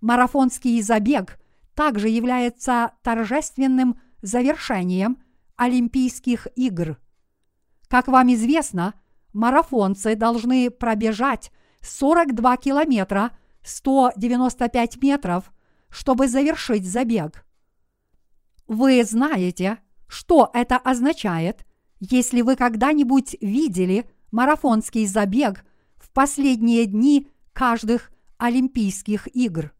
Марафонский забег также является торжественным завершением Олимпийских игр. Как вам известно, марафонцы должны пробежать 42 километра 195 метров, чтобы завершить забег. Вы знаете, что это означает, если вы когда-нибудь видели марафонский забег в последние дни каждых Олимпийских игр.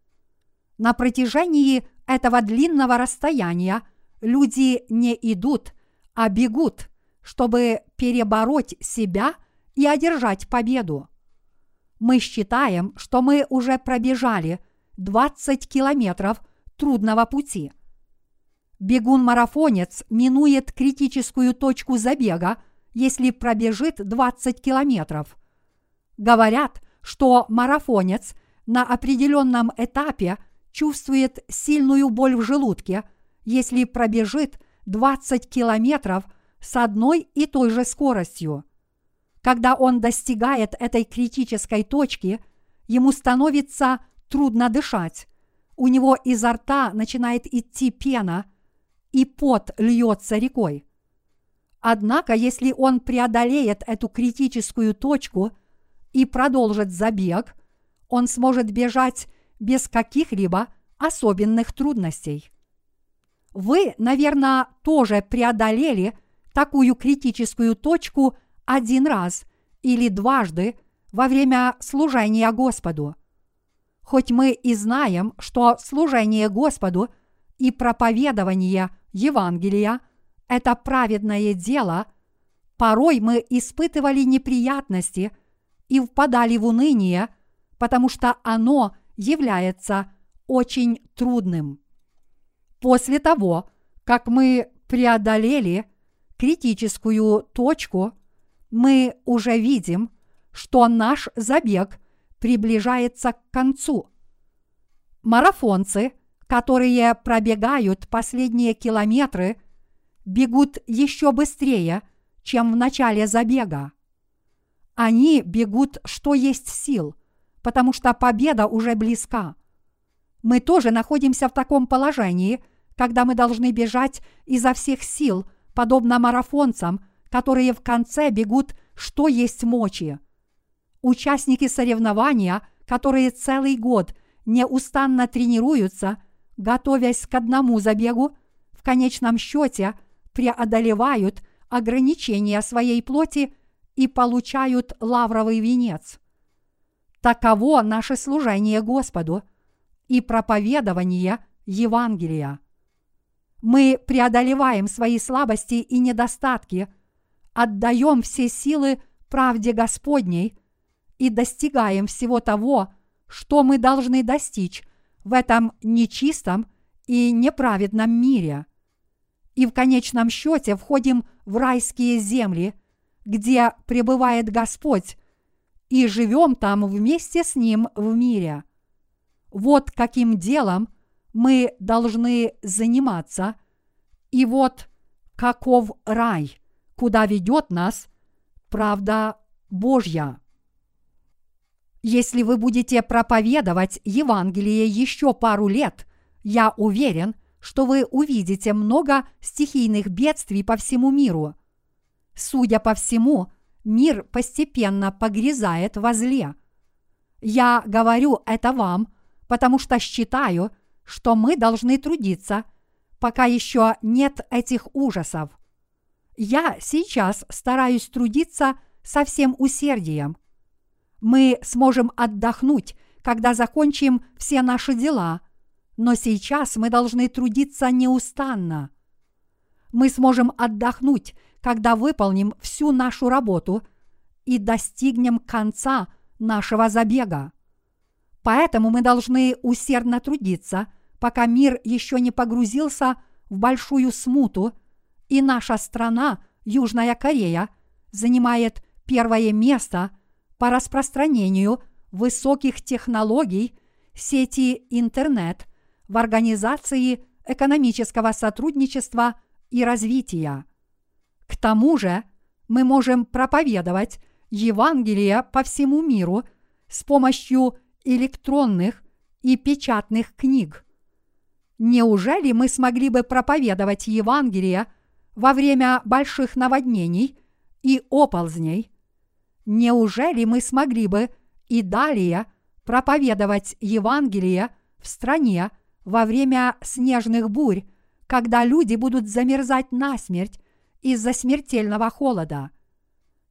На протяжении этого длинного расстояния люди не идут, а бегут, чтобы перебороть себя и одержать победу. Мы считаем, что мы уже пробежали 20 километров трудного пути. Бегун-марафонец минует критическую точку забега, если пробежит 20 километров. Говорят, что марафонец на определенном этапе чувствует сильную боль в желудке, если пробежит 20 километров с одной и той же скоростью. Когда он достигает этой критической точки, ему становится трудно дышать. У него изо рта начинает идти пена, и пот льется рекой. Однако, если он преодолеет эту критическую точку и продолжит забег, он сможет бежать без каких-либо особенных трудностей. Вы, наверное, тоже преодолели такую критическую точку – один раз или дважды во время служения Господу. Хоть мы и знаем, что служение Господу и проповедование Евангелия – это праведное дело, порой мы испытывали неприятности и впадали в уныние, потому что оно является очень трудным. После того, как мы преодолели критическую точку – мы уже видим, что наш забег приближается к концу. Марафонцы, которые пробегают последние километры, бегут еще быстрее, чем в начале забега. Они бегут, что есть сил, потому что победа уже близка. Мы тоже находимся в таком положении, когда мы должны бежать изо всех сил, подобно марафонцам – которые в конце бегут, что есть мочи. Участники соревнования, которые целый год неустанно тренируются, готовясь к одному забегу, в конечном счете преодолевают ограничения своей плоти и получают лавровый венец. Таково наше служение Господу и проповедование Евангелия. Мы преодолеваем свои слабости и недостатки – отдаем все силы правде Господней и достигаем всего того, что мы должны достичь в этом нечистом и неправедном мире. И в конечном счете входим в райские земли, где пребывает Господь, и живем там вместе с Ним в мире. Вот каким делом мы должны заниматься, и вот каков рай – куда ведет нас правда Божья. Если вы будете проповедовать Евангелие еще пару лет, я уверен, что вы увидите много стихийных бедствий по всему миру. Судя по всему, мир постепенно погрязает во зле. Я говорю это вам, потому что считаю, что мы должны трудиться, пока еще нет этих ужасов. Я сейчас стараюсь трудиться со всем усердием. Мы сможем отдохнуть, когда закончим все наши дела, но сейчас мы должны трудиться неустанно. Мы сможем отдохнуть, когда выполним всю нашу работу и достигнем конца нашего забега. Поэтому мы должны усердно трудиться, пока мир еще не погрузился в большую смуту и наша страна, Южная Корея, занимает первое место по распространению высоких технологий сети интернет в Организации экономического сотрудничества и развития. К тому же мы можем проповедовать Евангелие по всему миру с помощью электронных и печатных книг. Неужели мы смогли бы проповедовать Евангелие во время больших наводнений и оползней? Неужели мы смогли бы и далее проповедовать Евангелие в стране во время снежных бурь, когда люди будут замерзать насмерть из-за смертельного холода?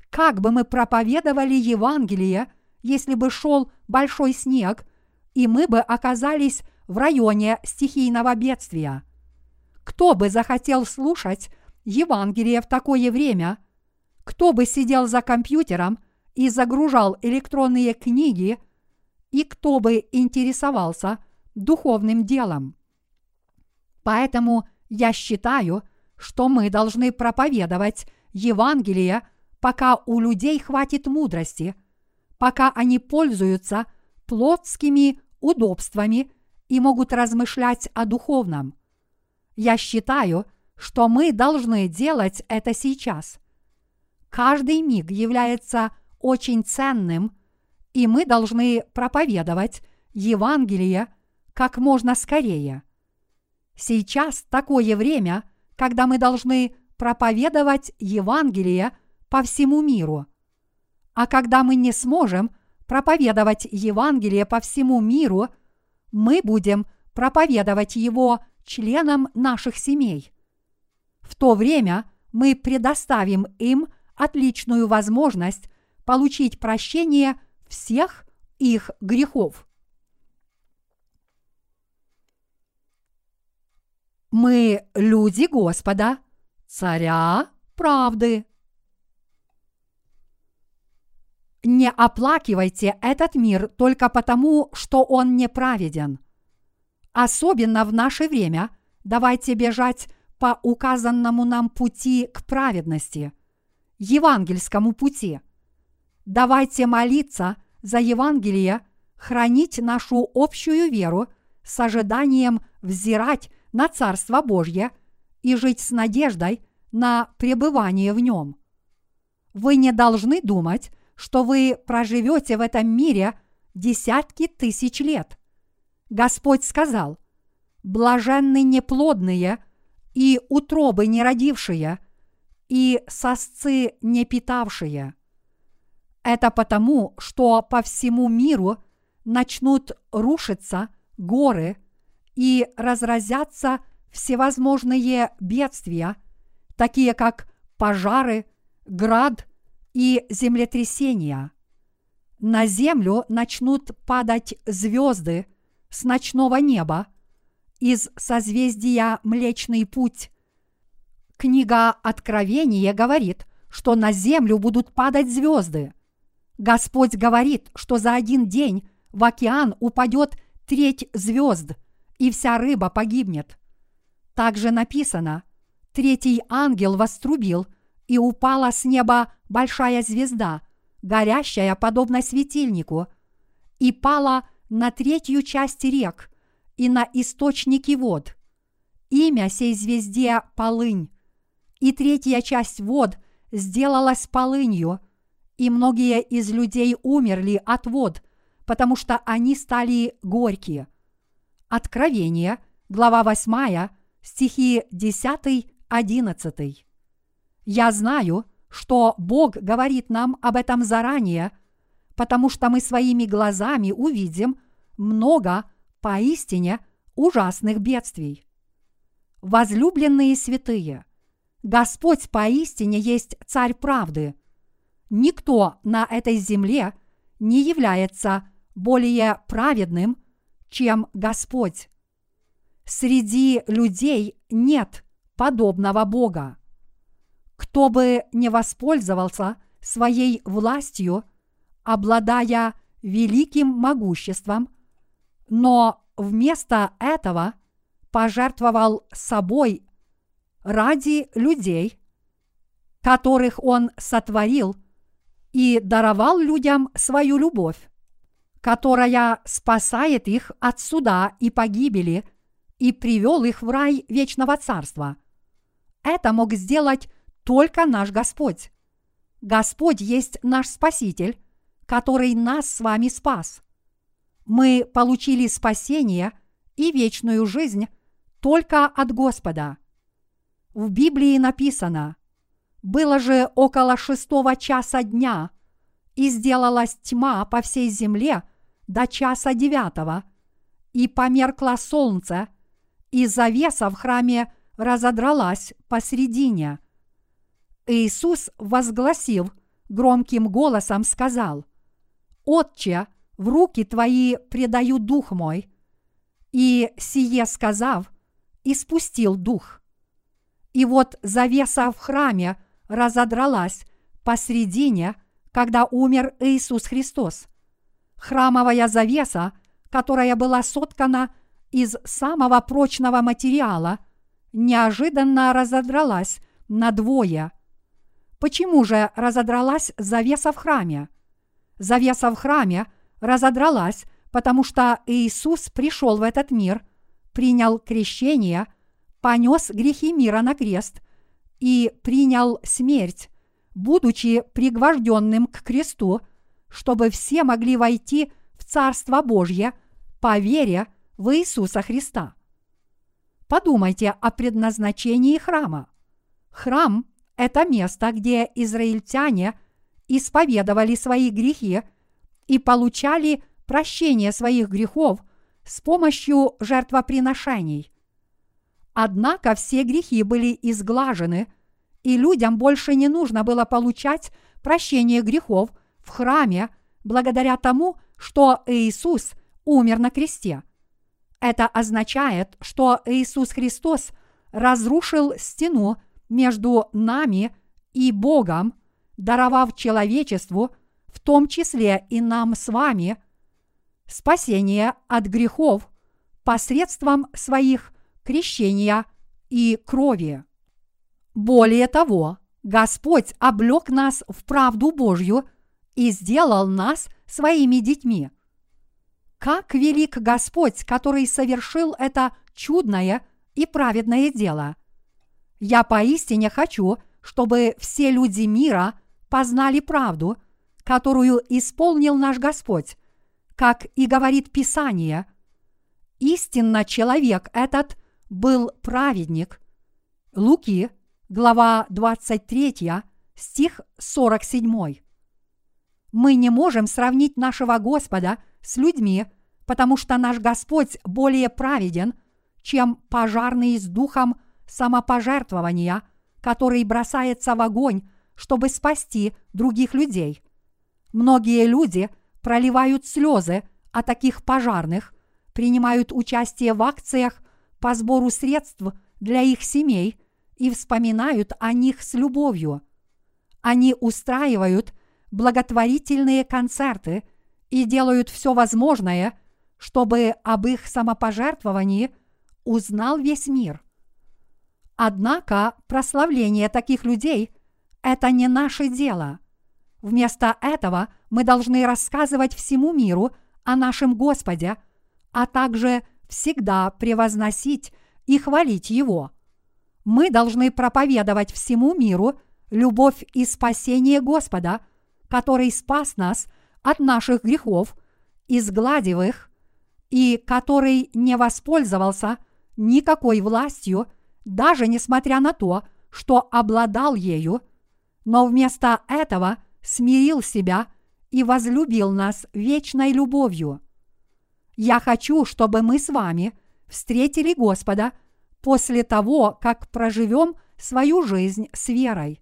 Как бы мы проповедовали Евангелие, если бы шел большой снег, и мы бы оказались в районе стихийного бедствия? Кто бы захотел слушать Евангелие в такое время? Кто бы сидел за компьютером и загружал электронные книги? И кто бы интересовался духовным делом? Поэтому я считаю, что мы должны проповедовать Евангелие – пока у людей хватит мудрости, пока они пользуются плотскими удобствами и могут размышлять о духовном. Я считаю, что мы должны делать это сейчас. Каждый миг является очень ценным, и мы должны проповедовать Евангелие как можно скорее. Сейчас такое время, когда мы должны проповедовать Евангелие – по всему миру. А когда мы не сможем проповедовать Евангелие по всему миру, мы будем проповедовать его членам наших семей. В то время мы предоставим им отличную возможность получить прощение всех их грехов. Мы люди Господа, царя правды. Не оплакивайте этот мир только потому, что он неправеден. Особенно в наше время давайте бежать по указанному нам пути к праведности, евангельскому пути. Давайте молиться за Евангелие, хранить нашу общую веру с ожиданием взирать на Царство Божье и жить с надеждой на пребывание в нем. Вы не должны думать, что вы проживете в этом мире десятки тысяч лет. Господь сказал, блаженны неплодные и утробы не родившие, и сосцы не питавшие. Это потому, что по всему миру начнут рушиться горы и разразятся всевозможные бедствия, такие как пожары, град и землетрясения. На землю начнут падать звезды с ночного неба из созвездия Млечный Путь. Книга Откровения говорит, что на землю будут падать звезды. Господь говорит, что за один день в океан упадет треть звезд, и вся рыба погибнет. Также написано, третий ангел вострубил – и упала с неба большая звезда, горящая подобно светильнику, и пала на третью часть рек и на источники вод. Имя сей звезде – полынь, и третья часть вод сделалась полынью, и многие из людей умерли от вод, потому что они стали горькие. Откровение, глава 8, стихи 10-11. Я знаю, что Бог говорит нам об этом заранее, потому что мы своими глазами увидим много поистине ужасных бедствий. Возлюбленные святые, Господь поистине есть Царь правды. Никто на этой земле не является более праведным, чем Господь. Среди людей нет подобного Бога. Кто бы не воспользовался своей властью, обладая великим могуществом, но вместо этого пожертвовал собой ради людей, которых он сотворил, и даровал людям свою любовь, которая спасает их от суда и погибели и привел их в рай вечного царства. Это мог сделать только наш Господь. Господь есть наш Спаситель, который нас с вами спас. Мы получили спасение и вечную жизнь только от Господа. В Библии написано «Было же около шестого часа дня, и сделалась тьма по всей земле до часа девятого, и померкло солнце, и завеса в храме разодралась посредине. Иисус, возгласив громким голосом, сказал, «Отче, в руки Твои предаю дух мой». И сие сказав, испустил дух. И вот завеса в храме разодралась посредине, когда умер Иисус Христос. Храмовая завеса, которая была соткана из самого прочного материала, неожиданно разодралась надвое. Почему же разодралась завеса в храме? Завеса в храме разодралась, потому что Иисус пришел в этот мир, принял крещение, понес грехи мира на крест и принял смерть, будучи пригвожденным к кресту, чтобы все могли войти в Царство Божье по вере в Иисуса Христа. Подумайте о предназначении храма. Храм – это место, где израильтяне исповедовали свои грехи и получали прощение своих грехов с помощью жертвоприношений. Однако все грехи были изглажены – и людям больше не нужно было получать прощение грехов в храме благодаря тому, что Иисус умер на кресте. Это означает, что Иисус Христос разрушил стену между нами и Богом, даровав человечеству, в том числе и нам с вами, спасение от грехов посредством своих крещения и крови. Более того, Господь облег нас в правду Божью и сделал нас своими детьми. Как велик Господь, который совершил это чудное и праведное дело. Я поистине хочу, чтобы все люди мира познали правду, которую исполнил наш Господь, как и говорит Писание. Истинно человек этот был праведник. Луки, глава 23, стих 47. Мы не можем сравнить нашего Господа с людьми, потому что наш Господь более праведен, чем пожарный с духом самопожертвования, который бросается в огонь, чтобы спасти других людей. Многие люди проливают слезы о таких пожарных, принимают участие в акциях по сбору средств для их семей – и вспоминают о них с любовью. Они устраивают благотворительные концерты и делают все возможное, чтобы об их самопожертвовании узнал весь мир. Однако прославление таких людей – это не наше дело. Вместо этого мы должны рассказывать всему миру о нашем Господе, а также всегда превозносить и хвалить Его – мы должны проповедовать всему миру любовь и спасение Господа, который спас нас от наших грехов, изгладив их, и который не воспользовался никакой властью, даже несмотря на то, что обладал ею, но вместо этого смирил себя и возлюбил нас вечной любовью. Я хочу, чтобы мы с вами встретили Господа – после того, как проживем свою жизнь с верой.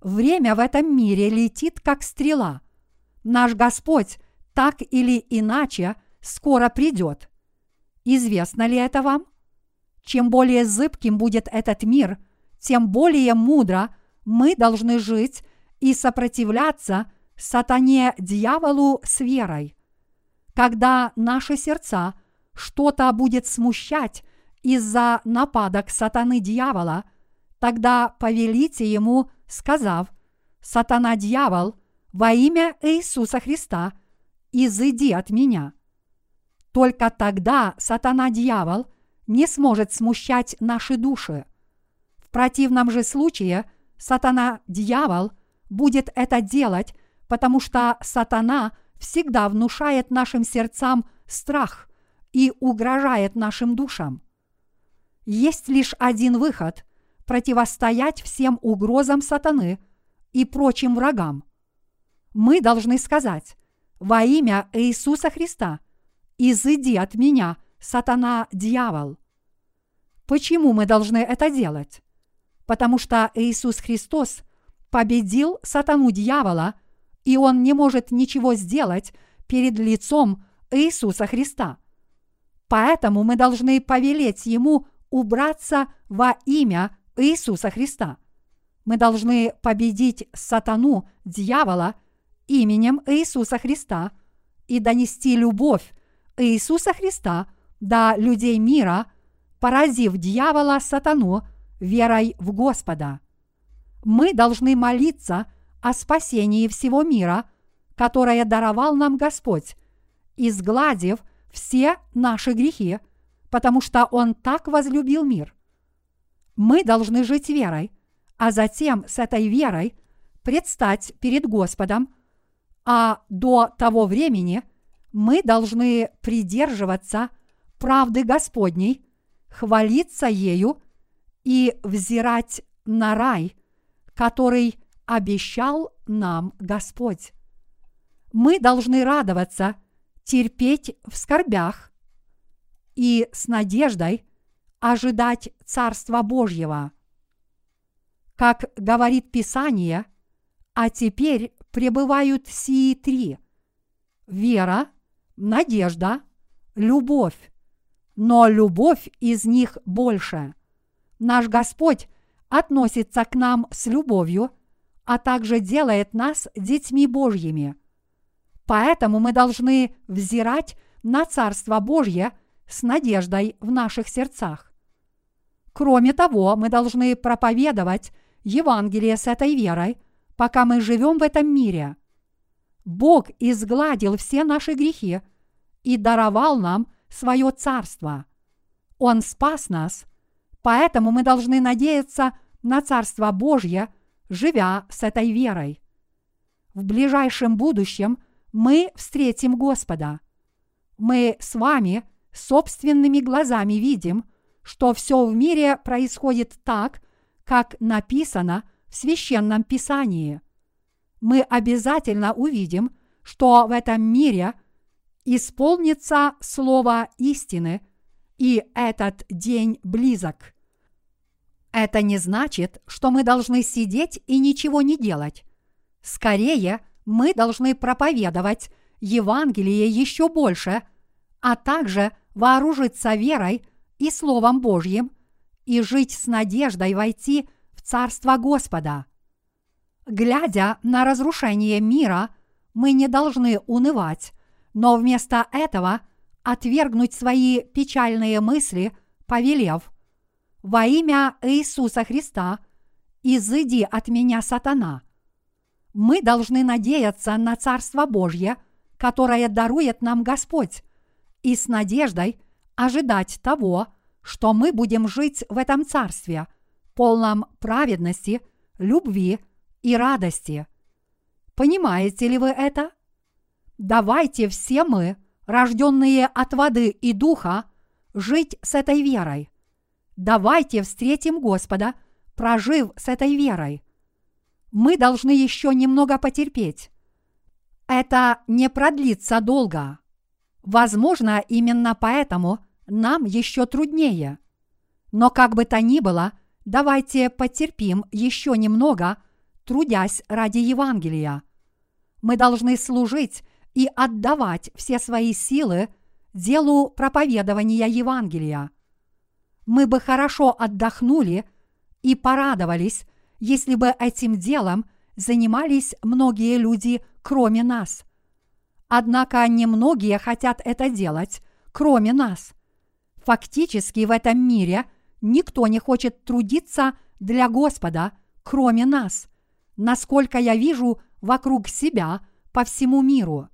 Время в этом мире летит, как стрела. Наш Господь так или иначе скоро придет. Известно ли это вам? Чем более зыбким будет этот мир, тем более мудро мы должны жить и сопротивляться сатане дьяволу с верой. Когда наши сердца что-то будет смущать из-за нападок сатаны дьявола, тогда повелите ему, сказав, «Сатана-дьявол, во имя Иисуса Христа, изыди от меня». Только тогда сатана-дьявол не сможет смущать наши души. В противном же случае сатана-дьявол будет это делать, потому что сатана всегда внушает нашим сердцам страх и угрожает нашим душам. Есть лишь один выход – противостоять всем угрозам сатаны и прочим врагам. Мы должны сказать «Во имя Иисуса Христа, изыди от меня, сатана, дьявол». Почему мы должны это делать? Потому что Иисус Христос победил сатану дьявола, и он не может ничего сделать перед лицом Иисуса Христа. Поэтому мы должны повелеть ему убраться во имя Иисуса Христа. Мы должны победить сатану, дьявола, именем Иисуса Христа и донести любовь Иисуса Христа до людей мира, поразив дьявола, сатану, верой в Господа. Мы должны молиться о спасении всего мира, которое даровал нам Господь, изгладив все наши грехи – потому что Он так возлюбил мир. Мы должны жить верой, а затем с этой верой предстать перед Господом, а до того времени мы должны придерживаться правды Господней, хвалиться ею и взирать на рай, который обещал нам Господь. Мы должны радоваться, терпеть в скорбях, и с надеждой ожидать Царства Божьего. Как говорит Писание, а теперь пребывают сии три – вера, надежда, любовь, но любовь из них больше. Наш Господь относится к нам с любовью, а также делает нас детьми Божьими. Поэтому мы должны взирать на Царство Божье – с надеждой в наших сердцах. Кроме того, мы должны проповедовать Евангелие с этой верой, пока мы живем в этом мире. Бог изгладил все наши грехи и даровал нам свое царство. Он спас нас, поэтому мы должны надеяться на Царство Божье, живя с этой верой. В ближайшем будущем мы встретим Господа. Мы с вами собственными глазами видим, что все в мире происходит так, как написано в священном писании. Мы обязательно увидим, что в этом мире исполнится слово истины, и этот день близок. Это не значит, что мы должны сидеть и ничего не делать. Скорее, мы должны проповедовать Евангелие еще больше, а также вооружиться верой и Словом Божьим и жить с надеждой войти в Царство Господа. Глядя на разрушение мира, мы не должны унывать, но вместо этого отвергнуть свои печальные мысли, повелев «Во имя Иисуса Христа изыди от меня, сатана». Мы должны надеяться на Царство Божье, которое дарует нам Господь, и с надеждой ожидать того, что мы будем жить в этом царстве, полном праведности, любви и радости. Понимаете ли вы это? Давайте все мы, рожденные от воды и духа, жить с этой верой. Давайте встретим Господа, прожив с этой верой. Мы должны еще немного потерпеть. Это не продлится долго. Возможно, именно поэтому нам еще труднее. Но как бы то ни было, давайте потерпим еще немного, трудясь ради Евангелия. Мы должны служить и отдавать все свои силы делу проповедования Евангелия. Мы бы хорошо отдохнули и порадовались, если бы этим делом занимались многие люди, кроме нас – Однако немногие хотят это делать, кроме нас. Фактически в этом мире никто не хочет трудиться для Господа, кроме нас, насколько я вижу вокруг себя по всему миру.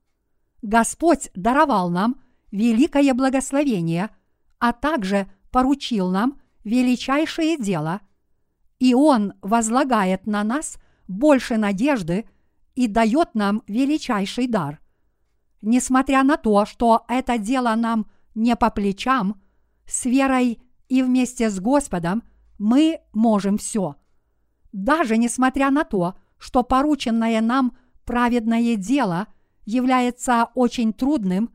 Господь даровал нам великое благословение, а также поручил нам величайшее дело, и Он возлагает на нас больше надежды и дает нам величайший дар. Несмотря на то, что это дело нам не по плечам, с верой и вместе с Господом мы можем все. Даже несмотря на то, что порученное нам праведное дело является очень трудным,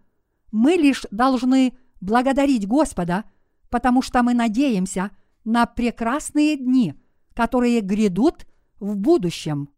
мы лишь должны благодарить Господа, потому что мы надеемся на прекрасные дни, которые грядут в будущем.